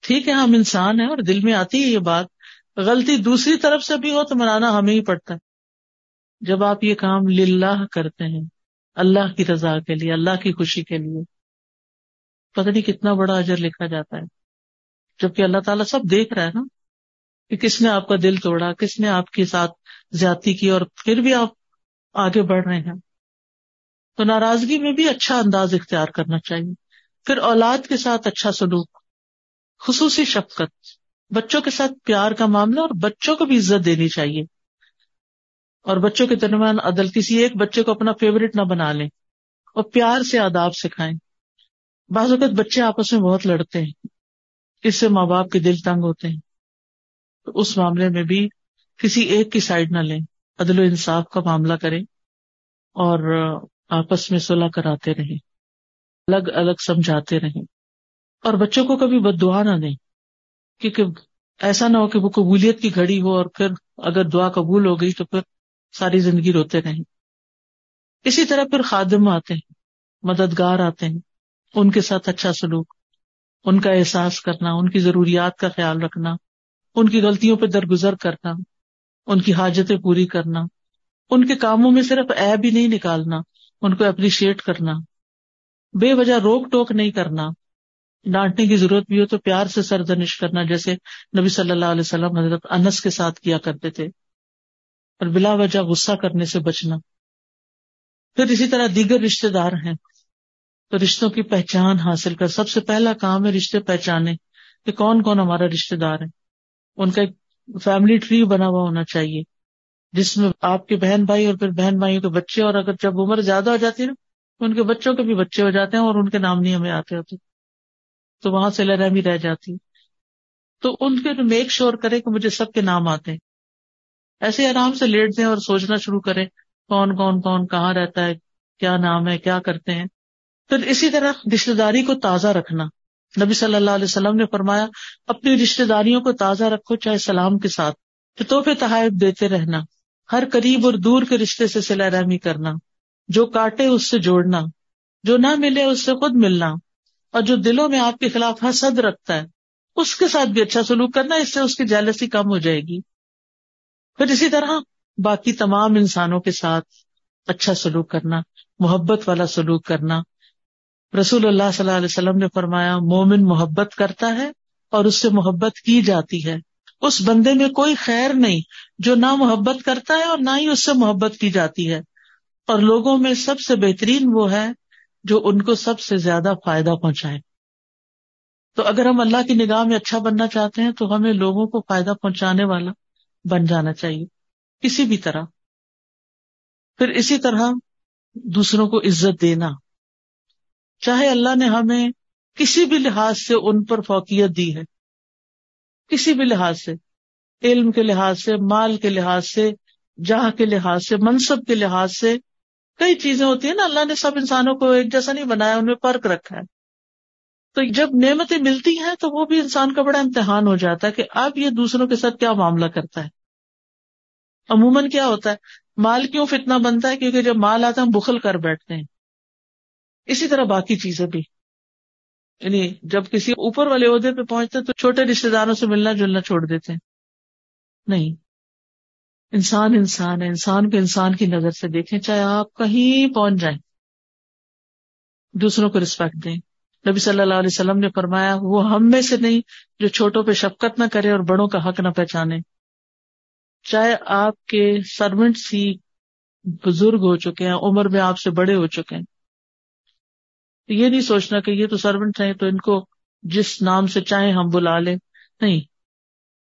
S1: ٹھیک ہے، ہم انسان ہیں اور دل میں آتی ہے یہ بات۔ غلطی دوسری طرف سے بھی ہو تو منانا ہمیں ہی پڑتا ہے۔ جب آپ یہ کام للہ کرتے ہیں، اللہ کی رضا کے لیے، اللہ کی خوشی کے لیے پتہ نہیں کتنا بڑا اجر لکھا جاتا ہے۔ جبکہ اللہ تعالیٰ سب دیکھ رہا ہے نا کہ کس نے آپ کا دل توڑا، کس نے آپ کے ساتھ زیادتی کی اور پھر بھی آپ آگے بڑھ رہے ہیں۔ تو ناراضگی میں بھی اچھا انداز اختیار کرنا چاہیے۔ پھر اولاد کے ساتھ اچھا سلوک، خصوصی شفقت، بچوں کے ساتھ پیار کا معاملہ اور بچوں کو بھی عزت دینی چاہیے۔ اور بچوں کے درمیان عدل، کسی ایک بچے کو اپنا فیوریٹ نہ بنا لیں اور پیار سے آداب سکھائیں۔ بعض اوقات بچے آپس میں بہت لڑتے ہیں، اس سے ماں باپ کے دل تنگ ہوتے ہیں۔ تو اس معاملے میں بھی کسی ایک کی سائڈ نہ لیں، عدل و انصاف کا معاملہ کریں اور آپس میں صلاح کراتے رہیں، الگ الگ سمجھاتے رہیں۔ اور بچوں کو کبھی بد دعا نہ دیں، کیونکہ ایسا نہ ہو کہ وہ قبولیت کی گھڑی ہو اور پھر اگر دعا قبول ہو گئی تو پھر ساری زندگی روتے رہیں۔ اسی طرح پھر خادم آتے ہیں، مددگار آتے ہیں ان کے ساتھ اچھا سلوک، ان کا احساس کرنا، ان کی ضروریات کا خیال رکھنا، ان کی غلطیوں پہ درگزر کرنا، ان کی حاجتیں پوری کرنا، ان کے کاموں میں صرف ایب ہی نہیں نکالنا، ان کو اپریشیٹ کرنا، بے وجہ روک ٹوک نہیں کرنا، ڈانٹنے کی ضرورت بھی ہو تو پیار سے سردنش کرنا، جیسے نبی صلی اللہ علیہ وسلم حضرت انس کے ساتھ کیا کرتے تھے، اور بلا وجہ غصہ کرنے سے بچنا۔ پھر اسی طرح دیگر رشتے دار ہیں۔ تو رشتوں کی پہچان حاصل کر، سب سے پہلا کام ہے رشتے پہچانے کہ کون کون ہمارا رشتے دار ہے۔ ان کا ایک فیملی ٹری بنا ہوا ہونا چاہیے، جس میں آپ کے بہن بھائی اور پھر بہن بھائیوں کے بچے، اور اگر جب عمر زیادہ ہو جاتی ہے نا، تو ان کے بچوں کے بھی بچے ہو جاتے ہیں اور ان کے نام نہیں ہمیں آتے ہوتے۔ تو وہاں سے لرحمی رہ جاتی۔ تو ان کے میک شور کرے کہ مجھے سب کے نام آتے ہیں۔ ایسے آرام سے لیٹ دیں اور سوچنا شروع کریں، کون کون کون کہاں رہتا ہے، کیا نام ہے، کیا کرتے ہیں۔ پھر اسی طرح رشتے داری کو تازہ رکھنا۔ نبی صلی اللہ علیہ وسلم نے فرمایا، اپنی رشتے داریوں کو تازہ رکھو، چاہے سلام کے ساتھ۔ توحفے تحائف دیتے رہنا، ہر قریب اور دور کے رشتے سے سلا رحمی کرنا، جو کاٹے اس سے جوڑنا، جو نہ ملے اس سے خود ملنا، اور جو دلوں میں آپ کے خلاف حسد رکھتا ہے، اس کے ساتھ بھی اچھا سلوک کرنا، اس سے اس کی جیلسی کم ہو جائے گی۔ پھر اسی طرح باقی تمام انسانوں کے ساتھ اچھا سلوک کرنا، محبت والا سلوک کرنا رسول اللہ صلی اللہ علیہ وسلم نے فرمایا، مومن محبت کرتا ہے اور اس سے محبت کی جاتی ہے۔ اس بندے میں کوئی خیر نہیں جو نہ محبت کرتا ہے اور نہ ہی اس سے محبت کی جاتی ہے۔ اور لوگوں میں سب سے بہترین وہ ہے جو ان کو سب سے زیادہ فائدہ پہنچائے۔ تو اگر ہم اللہ کی نگاہ میں اچھا بننا چاہتے ہیں تو ہمیں لوگوں کو فائدہ پہنچانے والا بن جانا چاہیے۔ کسی بھی طرح۔ پھر اسی طرح دوسروں کو عزت دینا۔ چاہے اللہ نے ہمیں کسی بھی لحاظ سے ان پر فوقیت دی ہے، کسی بھی لحاظ سے، علم کے لحاظ سے، مال کے لحاظ سے جہاں کے لحاظ سے، منصب کے لحاظ سے، کئی چیزیں ہوتی ہیں نا، اللہ نے سب انسانوں کو ایک جیسا نہیں بنایا ان میں فرق رکھا ہے۔ تو جب نعمتیں ملتی ہیں تو وہ بھی انسان کا بڑا امتحان ہو جاتا ہے کہ اب یہ دوسروں کے ساتھ کیا معاملہ کرتا ہے۔ عموماً کیا ہوتا ہے؟ مال کیوں فتنا بنتا ہے؟ کیونکہ جب مال آتا ہے ہم بخل کر بیٹھتے ہیں۔ اسی طرح باقی چیزیں بھی۔ یعنی جب کسی اوپر والے عہدے پہ پہنچتے تو چھوٹے رشتے داروں سے ملنا جلنا چھوڑ دیتے ہیں۔ نہیں۔ انسان انسان ہے۔ انسان کو انسان کی نظر سے دیکھیں، چاہے آپ کہیں پہنچ جائیں۔ دوسروں کو رسپیکٹ دیں۔ نبی صلی اللہ علیہ وسلم نے فرمایا، وہ ہم میں سے نہیں جو چھوٹوں پہ شفقت نہ کرے اور بڑوں کا حق نہ پہچانے۔ چاہے آپ کے سروینٹس ہی بزرگ ہو چکے ہیں، عمر میں آپ سے بڑے ہو چکے ہیں۔ یہ نہیں سوچنا کہ یہ تو سروینٹ ہیں، تو ان کو جس نام سے چاہے ہم بلا لیں۔ نہیں،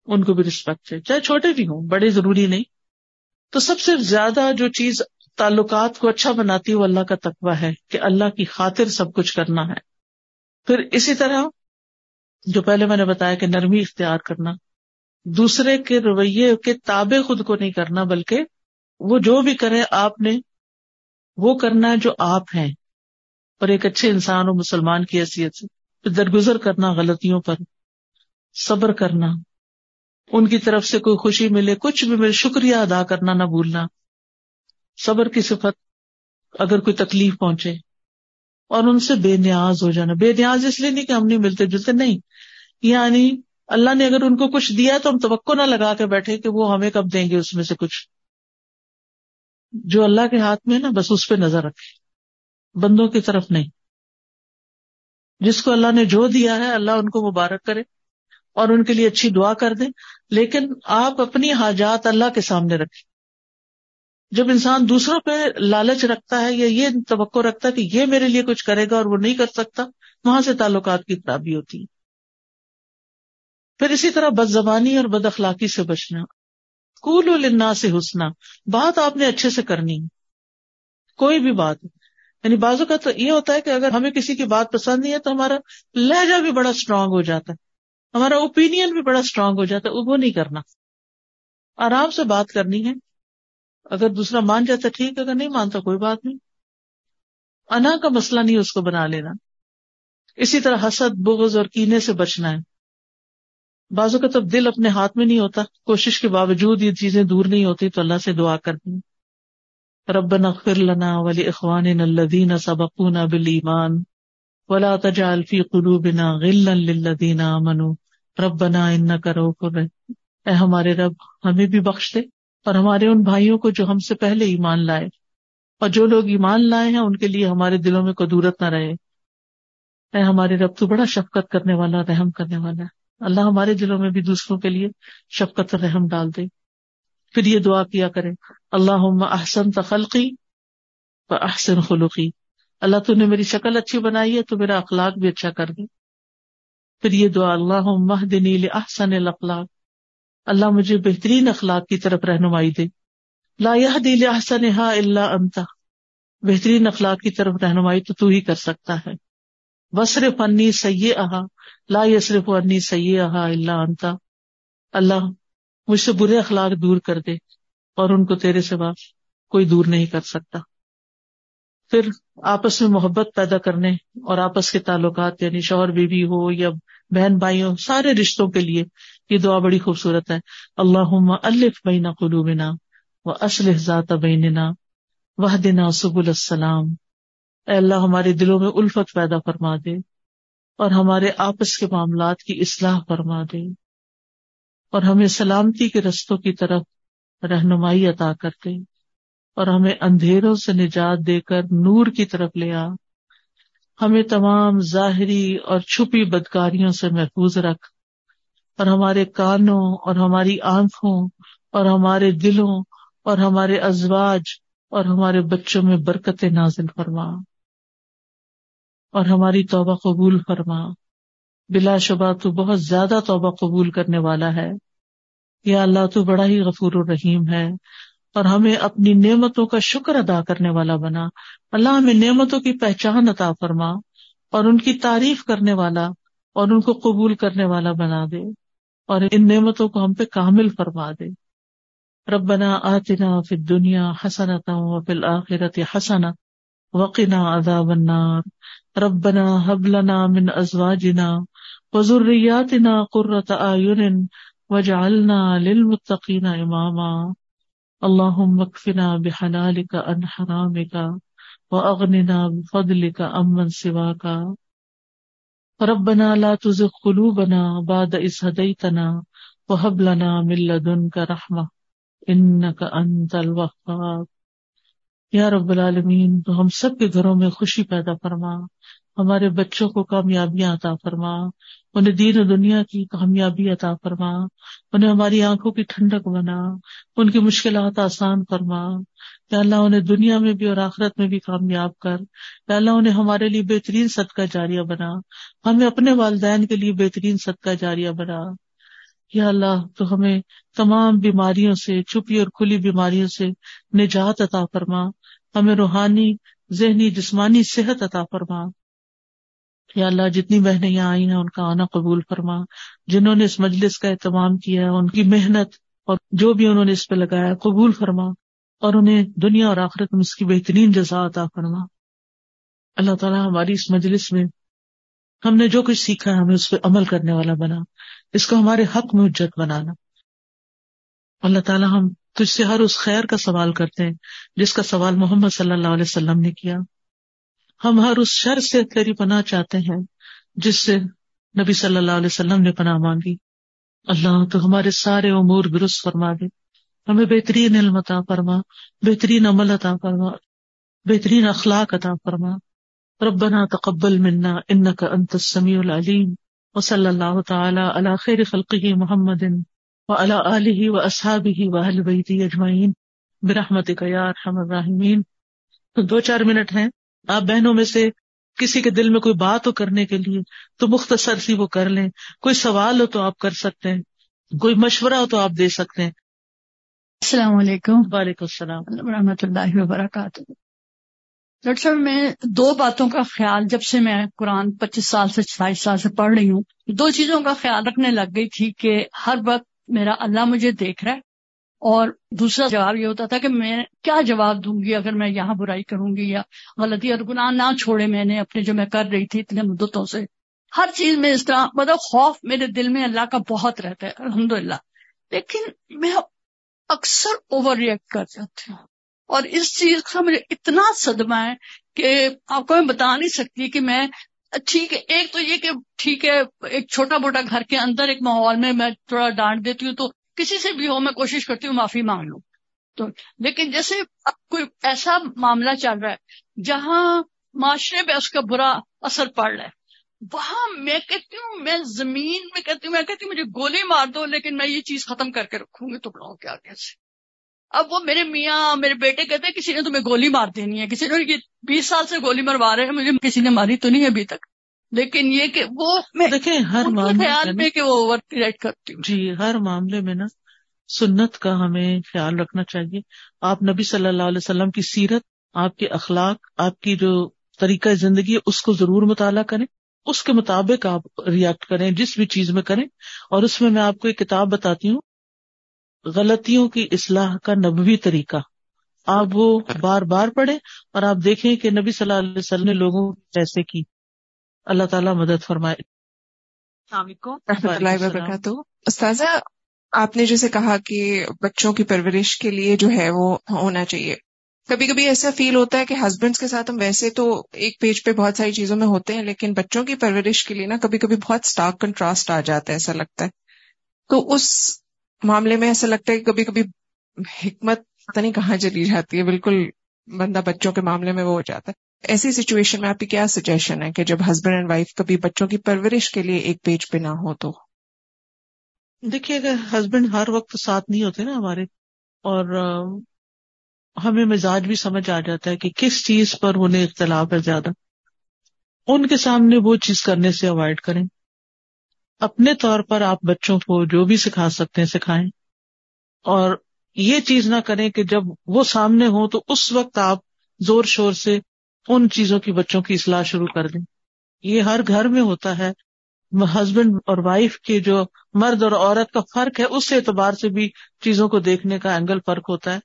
S1: ان کو بھی رسپیکٹ ہے۔ چاہے چھوٹے بھی ہوں، بڑے ضروری نہیں۔ تو سب سے زیادہ جو چیز تعلقات کو اچھا بناتی ہے، وہ اللہ کا تقوی ہے کہ اللہ کی خاطر سب کچھ کرنا ہے۔ پھر اسی طرح جو پہلے میں نے بتایا کہ نرمی اختیار کرنا، دوسرے کے رویے کے تابع خود کو نہیں کرنا، بلکہ وہ جو بھی کرے آپ نے وہ کرنا ہے جو آپ ہیں۔ اور ایک اچھے انسان اور مسلمان کی حیثیت سے۔ درگزر کرنا، غلطیوں پر۔ صبر کرنا۔ ان کی طرف سے کوئی خوشی ملے، کچھ بھی ملے، شکریہ ادا کرنا، نہ بھولنا۔ صبر کی صفت اگر کوئی تکلیف پہنچے اور ان سے بے نیاز ہو جانا۔ بے نیاز اس لیے نہیں کہ ہم نہیں ملتے جلتے نہیں۔ یعنی اللہ نے اگر ان کو کچھ دیا تو ہم توقع نہ لگا کے بیٹھے کہ وہ ہمیں کب دیں گے اس میں سے کچھ۔ جو اللہ کے ہاتھ میں نا، بس اس پہ نظر رکھے۔ بندوں کی طرف نہیں۔ جس کو اللہ نے جو دیا ہے، اللہ ان کو مبارک کرے اور ان کے لیے اچھی دعا کر دیں لیکن آپ اپنی حاجات اللہ کے سامنے رکھیں۔ جب انسان دوسروں پہ لالچ رکھتا ہے یا یہ توقع رکھتا ہے کہ یہ میرے لیے کچھ کرے گا اور وہ نہیں کر سکتا، وہاں سے تعلقات کی خرابی ہوتی ہے۔ پھر اسی طرح بد زبانی اور بد اخلاقی سے بچنا۔ کول النا سے حسنا۔ بات آپ نے اچھے سے کرنی کوئی بھی بات۔ یعنی بازو کا تو یہ ہوتا ہے کہ اگر ہمیں کسی کی بات پسند نہیں ہے تو ہمارا لہجہ بھی بڑا اسٹرانگ ہو جاتا ہے۔ ہمارا اوپین بھی بڑا اسٹرانگ ہو جاتا ہے۔ وہ نہیں کرنا۔ آرام سے بات کرنی ہے۔ اگر دوسرا مان جاتا ٹھیک، اگر نہیں مانتا کوئی بات نہیں۔ انا کا مسئلہ نہیں اس کو بنا لینا۔ اسی طرح حسد، بغض اور کینے سے بچنا ہے۔ بازو کا تب دل اپنے ہاتھ میں نہیں ہوتا۔ کوشش کے باوجود یہ چیزیں دور نہیں ہوتی تو اللہ سے دعا کرنی۔ ربنا اغفر لنا ولی اخوان سبقونا بالایمان ولا تجعل فی قلوبنا غلا للذین آمنوا. ربنا انک رؤوف رحیم اے ہمارے رب، ہمیں بھی بخش دے اور ہمارے ان بھائیوں کو جو ہم سے پہلے ایمان لائے اور جو لوگ ایمان لائے ہیں، ان کے لیے ہمارے دلوں میں قدورت نہ رہے۔ اے ہمارے رب، تو بڑا شفقت کرنے والا رحم کرنے والا ہے۔ اللہ ہمارے دلوں میں بھی دوسروں کے لیے شفقت اور رحم ڈال دے۔ پھر یہ دعا کیا کرے اللہ احسن تخلقی و احسن خلقی۔ اللہ تو نے میری شکل اچھی بنائی ہے، تو میرا اخلاق بھی اچھا کر دے۔ پھر یہ دعا اللہ مہدنی احسن الاخلاق اللہ مجھے بہترین اخلاق کی طرف رہنمائی دے۔ لا دل احسن ہا اللہ انتا بہترین اخلاق کی طرف رہنمائی تو تو ہی کر سکتا ہے۔ وصرف انی سیے احا لا یسرف انی سیے احا اللہ انتا اللہ مجھ سے برے اخلاق دور کر دے اور ان کو تیرے سے کوئی دور نہیں کر سکتا۔ پھر آپس میں محبت پیدا کرنے اور آپس کے تعلقات یعنی شوہر بیوی ہو یا بہن بھائی ہو، سارے رشتوں کے لیے یہ دعا بڑی خوبصورت ہے۔ اللہ الف بینا قلوبنا و اسلح ذات بیننا وہ دینا سب السلام۔ اے اللہ، ہمارے دلوں میں الفت پیدا فرما دے اور ہمارے آپس کے معاملات کی اصلاح فرما دے۔ اور ہمیں سلامتی کے رستوں کی طرف رہنمائی عطا کرتے اور ہمیں اندھیروں سے نجات دے کر نور کی طرف لیا ہمیں تمام ظاہری اور چھپی بدکاریوں سے محفوظ رکھ۔ اور ہمارے کانوں اور ہماری آنکھوں اور ہمارے دلوں اور ہمارے ازواج اور ہمارے بچوں میں برکت نازل فرما۔ اور ہماری توبہ قبول فرما۔ بلا شبہ تو بہت زیادہ توبہ قبول کرنے والا ہے۔ یا اللہ تو بڑا ہی غفور الرحیم ہے اور ہمیں اپنی نعمتوں کا شکر ادا کرنے والا بنا۔ اللہ ہمیں نعمتوں کی پہچان عطا فرما اور ان کی تعریف کرنے والا اور ان کو قبول کرنے والا بنا دے اور ان نعمتوں کو ہم پہ کامل فرما دے۔ ربنا آتنا فی الدنیا حسنتا وفی الآخرت حسنا وقنا عذاب النار۔ ربنا حب لنا من ازواجنا وذریاتنا قرۃ اعین وجعلنا للمتقین اماما. اللہ مکفنا بحلال کا ان حرام کا و اغننا ربنا لا تزغ قلوبنا بعد اس هديتنا وهب لنا من لدنك رحمة. انك انت الوهاب یا رب العالمین، تو ہم سب کے گھروں میں خوشی پیدا فرما. ہمارے بچوں کو کامیابیاں عطا فرما. انہیں دین و دنیا کی کامیابی عطا فرما، انہیں ہماری آنکھوں کی ٹھنڈک بنا، ان کی مشکلات آسان فرما۔ یا اللہ، انہیں دنیا میں بھی اور آخرت میں بھی کامیاب کر۔ یا اللہ، انہیں ہمارے لیے بہترین صدقہ جاریہ بنا۔ ہمیں اپنے والدین کے لیے بہترین صدقہ جاریہ بنا۔ یا اللہ، تو ہمیں تمام بیماریوں سے، چھپی اور کھلی بیماریوں سے نجات عطا فرما۔ ہمیں روحانی، ذہنی، جسمانی صحت عطا فرما۔ یا اللہ جتنی بہنیں یہاں آئی ہیں، ان کا آنا قبول فرما۔ جنہوں نے اس مجلس کا اہتمام کیا ان کی محنت اور جو بھی انہوں نے اس پہ لگایا قبول فرما اور انہیں دنیا اور آخرت میں اس کی بہترین جزا عطا فرما۔ اللہ تعالیٰ ہماری اس مجلس میں ہم نے جو کچھ سیکھا ہے، ہمیں اس پہ عمل کرنے والا بنا۔ اس کو ہمارے حق میں اجت بنانا۔ اللہ تعالیٰ ہم تجھ سے ہر اس خیر کا سوال کرتے ہیں، جس کا سوال محمد صلی اللہ علیہ وسلم نے کیا۔ ہم ہر اس شر سے تیری پناہ چاہتے ہیں، جس سے نبی صلی اللہ علیہ وسلم نے پناہ مانگی۔ اللہ تو ہمارے سارے امور درست فرما دے۔ ہمیں بہترین علم عطا فرما، بہترین عمل عطا فرما، بہترین اخلاق عطا فرما۔ ربنا تقبل منا انك انت السميع العليم وصلى الله تعالى على خير خلقه محمد وعلى اله واصحابه واهل بيته اجمعين برحمتك يا ارحم الراحمين تو دو چار منٹ ہیں۔ آپ بہنوں میں سے کسی کے دل میں کوئی بات ہو کرنے کے لیے تو مختصر سی وہ کر لیں۔ کوئی سوال ہو تو آپ کر سکتے ہیں۔ کوئی مشورہ ہو تو آپ دے سکتے ہیں۔
S2: السلام علیکم۔
S1: وعلیکم السلام۔
S2: و رحمۃ اللہ وبرکاتہ۔ ڈاکٹر صاحب میں دو باتوں کا خیال جب سے میں قرآن پچیس سال سے ستائیس سال سے پڑھ رہی ہوں دو چیزوں کا خیال رکھنے لگ گئی تھی کہ ہر وقت میرا اللہ مجھے دیکھ رہا ہے۔ اور دوسرا جواب یہ ہوتا تھا کہ میں کیا جواب دوں گی اگر میں یہاں برائی کروں گی یا غلطی اور گناہ نہ چھوڑے میں نے اپنے جو میں کر رہی تھی اتنے مدتوں سے۔ ہر چیز میں اس طرح مطلب خوف میرے دل میں اللہ کا بہت رہتا ہے الحمد لیکن میں اکثر اوور ریئیکٹ کر جاتی ہوں۔ اور اس چیز کا مجھے اتنا صدمہ ہے کہ آپ کو میں بتا نہیں سکتی کہ میں ٹھیک ہے، ایک تو یہ کہ ٹھیک ہے، ایک چھوٹا موٹا گھر کے اندر ایک ماحول میں میں تھوڑا ڈانٹ دیتی ہوں تو کسی سے بھی ہو، میں کوشش کرتی ہوں معافی مانگ لوں۔ تو لیکن جیسے اب کوئی ایسا معاملہ چل رہا ہے جہاں معاشرے پہ اس کا برا اثر پڑ رہا ہے، وہاں میں کہتی ہوں، میں زمین میں کہتی ہوں، میں کہتی ہوں مجھے گولی مار دو، لیکن میں یہ چیز ختم کر کے رکھوں گی، تو بڑھاؤ کیا کیسے اب وہ میرے میاں، میرے بیٹے کہتے ہیں، کسی نے تمہیں گولی مار دینی ہے، کسی نے یہ بیس سال سے گولی مروا رہے ہیں، مجھے کسی نے ماری تو نہیں ابھی تک۔ لیکن یہ کہ وہ
S1: دیکھیں ہر
S2: خیال میں کہ وہ اوور کرتی ہوں۔
S1: جی ہر معاملے میں نا سنت کا ہمیں خیال رکھنا چاہیے۔ آپ نبی صلی اللہ علیہ وسلم کی سیرت آپ کے اخلاق آپ کی جو طریقہ زندگی ہے اس کو ضرور مطالعہ کریں۔ اس کے مطابق آپ ریئیکٹ کریں جس بھی چیز میں کریں۔ اور اس میں میں آپ کو ایک کتاب بتاتی ہوں۔ غلطیوں کی اصلاح کا نبوی طریقہ۔ آپ وہ بار بار پڑھیں اور آپ دیکھیں کہ نبی صلی اللہ علیہ وسلم نے لوگوں کیسے کی۔ اللہ تعالیٰ مدد فرمائے۔
S3: السلام علیکم۔ رحمۃ اللہ وبرکاتہ۔ استاذہ آپ نے جیسے کہا کہ بچوں کی پرورش کے لیے جو ہے وہ ہونا چاہیے۔ کبھی کبھی ایسا فیل ہوتا ہے کہ ہسبینڈس کے ساتھ ہم ویسے تو ایک پیج پہ بہت ساری چیزوں میں ہوتے ہیں لیکن بچوں کی پرورش کے لیے نا کبھی کبھی بہت اسٹارک کنٹراسٹ آ جاتا ہے ایسا لگتا ہے۔ تو اس معاملے میں ایسا لگتا ہے کہ کبھی کبھی حکمت پتہ نہیں کہاں چلی جاتی ہے بالکل بندہ بچوں کے معاملے میں وہ ہو جاتا ہے۔ ایسی سچویشن میں آپ کی کیا سجیشن ہے کہ جب ہسبینڈ اینڈ وائف کبھی بچوں کی پرورش کے لیے ایک پیج پہ نہ ہو تو؟
S1: دیکھیے، اگر ہسبینڈ ہر وقت ساتھ نہیں ہوتے نا ہمارے، اور ہمیں مزاج بھی سمجھ آ جاتا ہے کہ کس چیز پر انہیں اختلاف ہے زیادہ۔ ان کے سامنے وہ چیز کرنے سے اوائڈ کریں۔ اپنے طور پر آپ بچوں کو جو بھی سکھا سکتے ہیں سکھائیں۔ اور یہ چیز نہ کریں کہ جب وہ سامنے ہو تو اس وقت آپ زور شور سے ان چیزوں کی بچوں کی اصلاح شروع کر دیں۔ یہ ہر گھر میں ہوتا ہے۔ ہسبینڈ اور وائف کے جو مرد اور عورت کا فرق ہے اس اعتبار سے بھی چیزوں کو دیکھنے کا اینگل فرق ہوتا ہے۔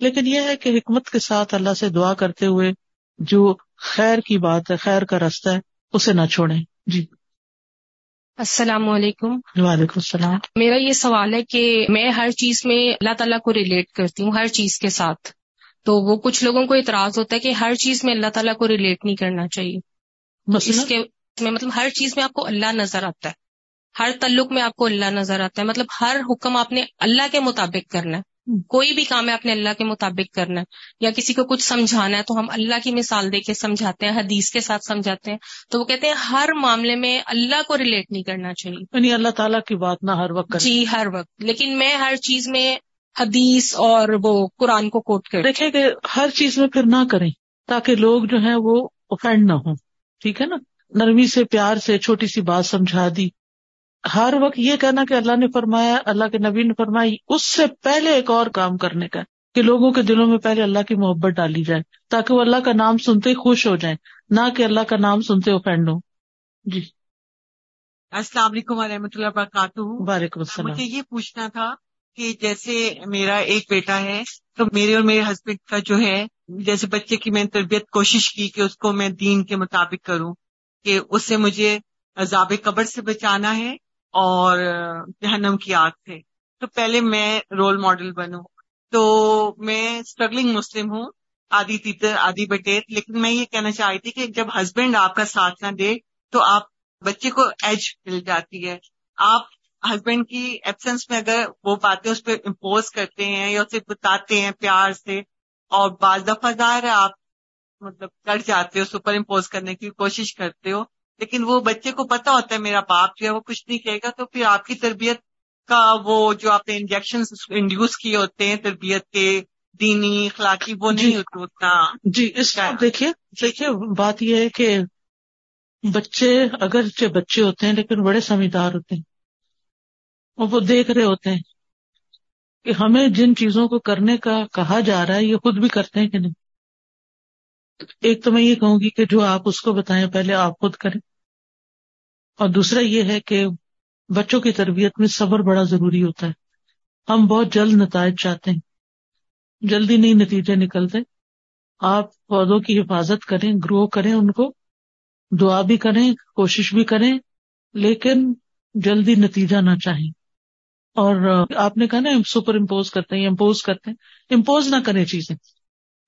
S1: لیکن یہ ہے کہ حکمت کے ساتھ اللہ سے دعا کرتے ہوئے جو خیر کی بات ہے خیر کا رستہ ہے اسے نہ چھوڑیں۔ جی۔
S4: السلام علیکم۔
S1: وعلیکم السلام۔
S4: میرا یہ سوال ہے کہ میں ہر چیز میں اللہ تعالیٰ کو ریلیٹ کرتی ہوں ہر چیز کے ساتھ۔ تو وہ کچھ لوگوں کو اعتراض ہوتا ہے کہ ہر چیز میں اللہ تعالیٰ کو ریلیٹ نہیں کرنا چاہیے۔ اس کے میں مطلب ہر چیز میں آپ کو اللہ نظر آتا ہے۔ ہر تعلق میں آپ کو اللہ نظر آتا ہے۔ مطلب ہر حکم آپ نے اللہ کے مطابق کرنا ہے۔ کوئی بھی کام ہے اپنے اللہ کے مطابق کرنا ہے۔ یا کسی کو کچھ سمجھانا ہے تو ہم اللہ کی مثال دے کے سمجھاتے ہیں حدیث کے ساتھ سمجھاتے ہیں۔ تو وہ کہتے ہیں ہر معاملے میں اللہ کو ریلیٹ نہیں کرنا چاہیے۔
S1: یعنی اللہ تعالیٰ کی بات نہ ہر وقت
S4: جی ہر وقت۔ لیکن میں ہر چیز میں حدیث اور وہ قرآن کو کوٹ کر۔
S1: دیکھیں کہ ہر چیز میں پھر نہ کریں تاکہ لوگ جو ہیں وہ اوفینڈ نہ ہوں۔ ٹھیک ہے نا؟ نرمی سے پیار سے چھوٹی سی بات سمجھا دی۔ ہر وقت یہ کہنا کہ اللہ نے فرمایا اللہ کے نبی نے فرمایا اس سے پہلے ایک اور کام کرنے کا کہ لوگوں کے دلوں میں پہلے اللہ کی محبت ڈالی جائے تاکہ وہ اللہ کا نام سنتے ہی خوش ہو جائیں نہ کہ اللہ کا نام سنتے اوفینڈ ہو جی۔
S5: السلام علیکم و رحمۃ اللہ وبرکاتہ۔
S1: وعلیکم السلام۔
S5: مجھے یہ پوچھنا تھا کہ جیسے میرا ایک بیٹا ہے، تو میرے اور میرے ہسبینڈ کا جو ہے، جیسے بچے کی میں تربیت کوشش کی کہ اس کو میں دین کے مطابق کروں کہ اس سے مجھے عذاب قبر سے بچانا ہے اور جہنم کی آگ سے۔ تو پہلے میں رول ماڈل بنوں۔ تو میں اسٹرگلنگ مسلم ہوں، آدھی تیتر، آدھی بٹیر، لیکن میں یہ کہنا چاہتی تھی کہ جب ہسبینڈ آپ کا ساتھ نہ دے تو آپ بچے کو ایج مل جاتی ہے۔ آپ ہسبینڈ کی ایبسنس میں اگر وہ باتیں اس پہ امپوز کرتے ہیں یا اسے بتاتے ہیں پیار سے اور بعض دفعہ ظاہر ہے آپ مطلب کر جاتے ہو سپر امپوز کرنے کی کوشش کرتے ہو لیکن وہ بچے کو پتا ہوتا ہے میرا باپ جو ہے وہ کچھ نہیں کہے گا تو پھر آپ کی تربیت کا وہ جو آپ نے انجیکشن انڈیوس کیے ہوتے ہیں تربیت کے دینی اخلاقی وہ نہیں جی ہوتے اتنا
S1: جی اس دیکھیے دیکھیے بات یہ ہے کہ بچے اگرچہ بچے ہوتے ہیں لیکن بڑے سمجھدار ہوتے ہیں۔ اور وہ دیکھ رہے ہوتے ہیں کہ ہمیں جن چیزوں کو کرنے کا کہا جا رہا ہے، یہ خود بھی کرتے ہیں کہ نہیں؟ ایک تو میں یہ کہوں گی کہ جو آپ اس کو بتائیں، پہلے آپ خود کریں۔ اور دوسرا یہ ہے کہ بچوں کی تربیت میں صبر بڑا ضروری ہوتا ہے۔ ہم بہت جلد نتائج چاہتے ہیں۔ جلدی نہیں نتیجے نکلتے۔ آپ پودوں کی حفاظت کریں، گرو کریں ان کو۔ دعا بھی کریں، کوشش بھی کریں، لیکن جلدی نتیجہ نہ چاہیں۔ اور آپ نے کہا نا سپر امپوز کرتے ہیں امپوز کرتے ہیں امپوز نہ کریں چیزیں۔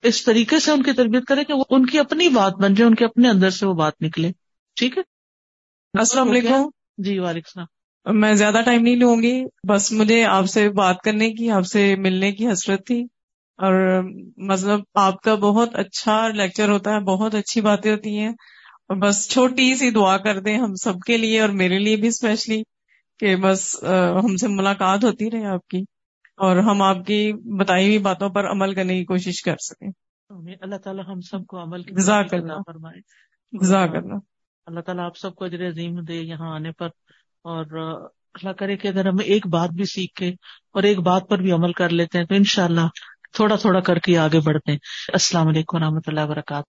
S1: اس طریقے سے ان کی تربیت کریں کہ وہ ان کی اپنی بات بن جائے ان کے اپنے اندر سے وہ بات نکلے۔ ٹھیک ہے؟
S6: السلام علیکم۔
S1: جی وعلیکم السلام۔
S6: میں زیادہ ٹائم نہیں لوں گی بس مجھے آپ سے بات کرنے کی آپ سے ملنے کی حسرت تھی۔ اور مطلب آپ کا بہت اچھا لیکچر ہوتا ہے بہت اچھی باتیں ہوتی ہیں۔ بس چھوٹی سی دعا کر دیں ہم سب کے لیے اور میرے لیے بھی اسپیشلی کہ بس ہم سے ملاقات ہوتی رہے آپ کی اور ہم آپ کی بتائی ہوئی باتوں پر عمل کرنے کی کوشش کر سکیں۔
S1: اللہ تعالیٰ ہم سب کو عمل
S6: گزا کرنا فرمائے۔ گزا کرنا
S1: اللہ تعالیٰ آپ سب کو اجر عظیم دے یہاں آنے پر۔ اور اللہ کرے کہ اگر ہم ایک بات بھی سیکھ کے اور ایک بات پر بھی عمل کر لیتے ہیں تو انشاءاللہ تھوڑا تھوڑا کر کے آگے بڑھتے ہیں۔ السلام علیکم و رحمۃ اللہ وبرکاتہ۔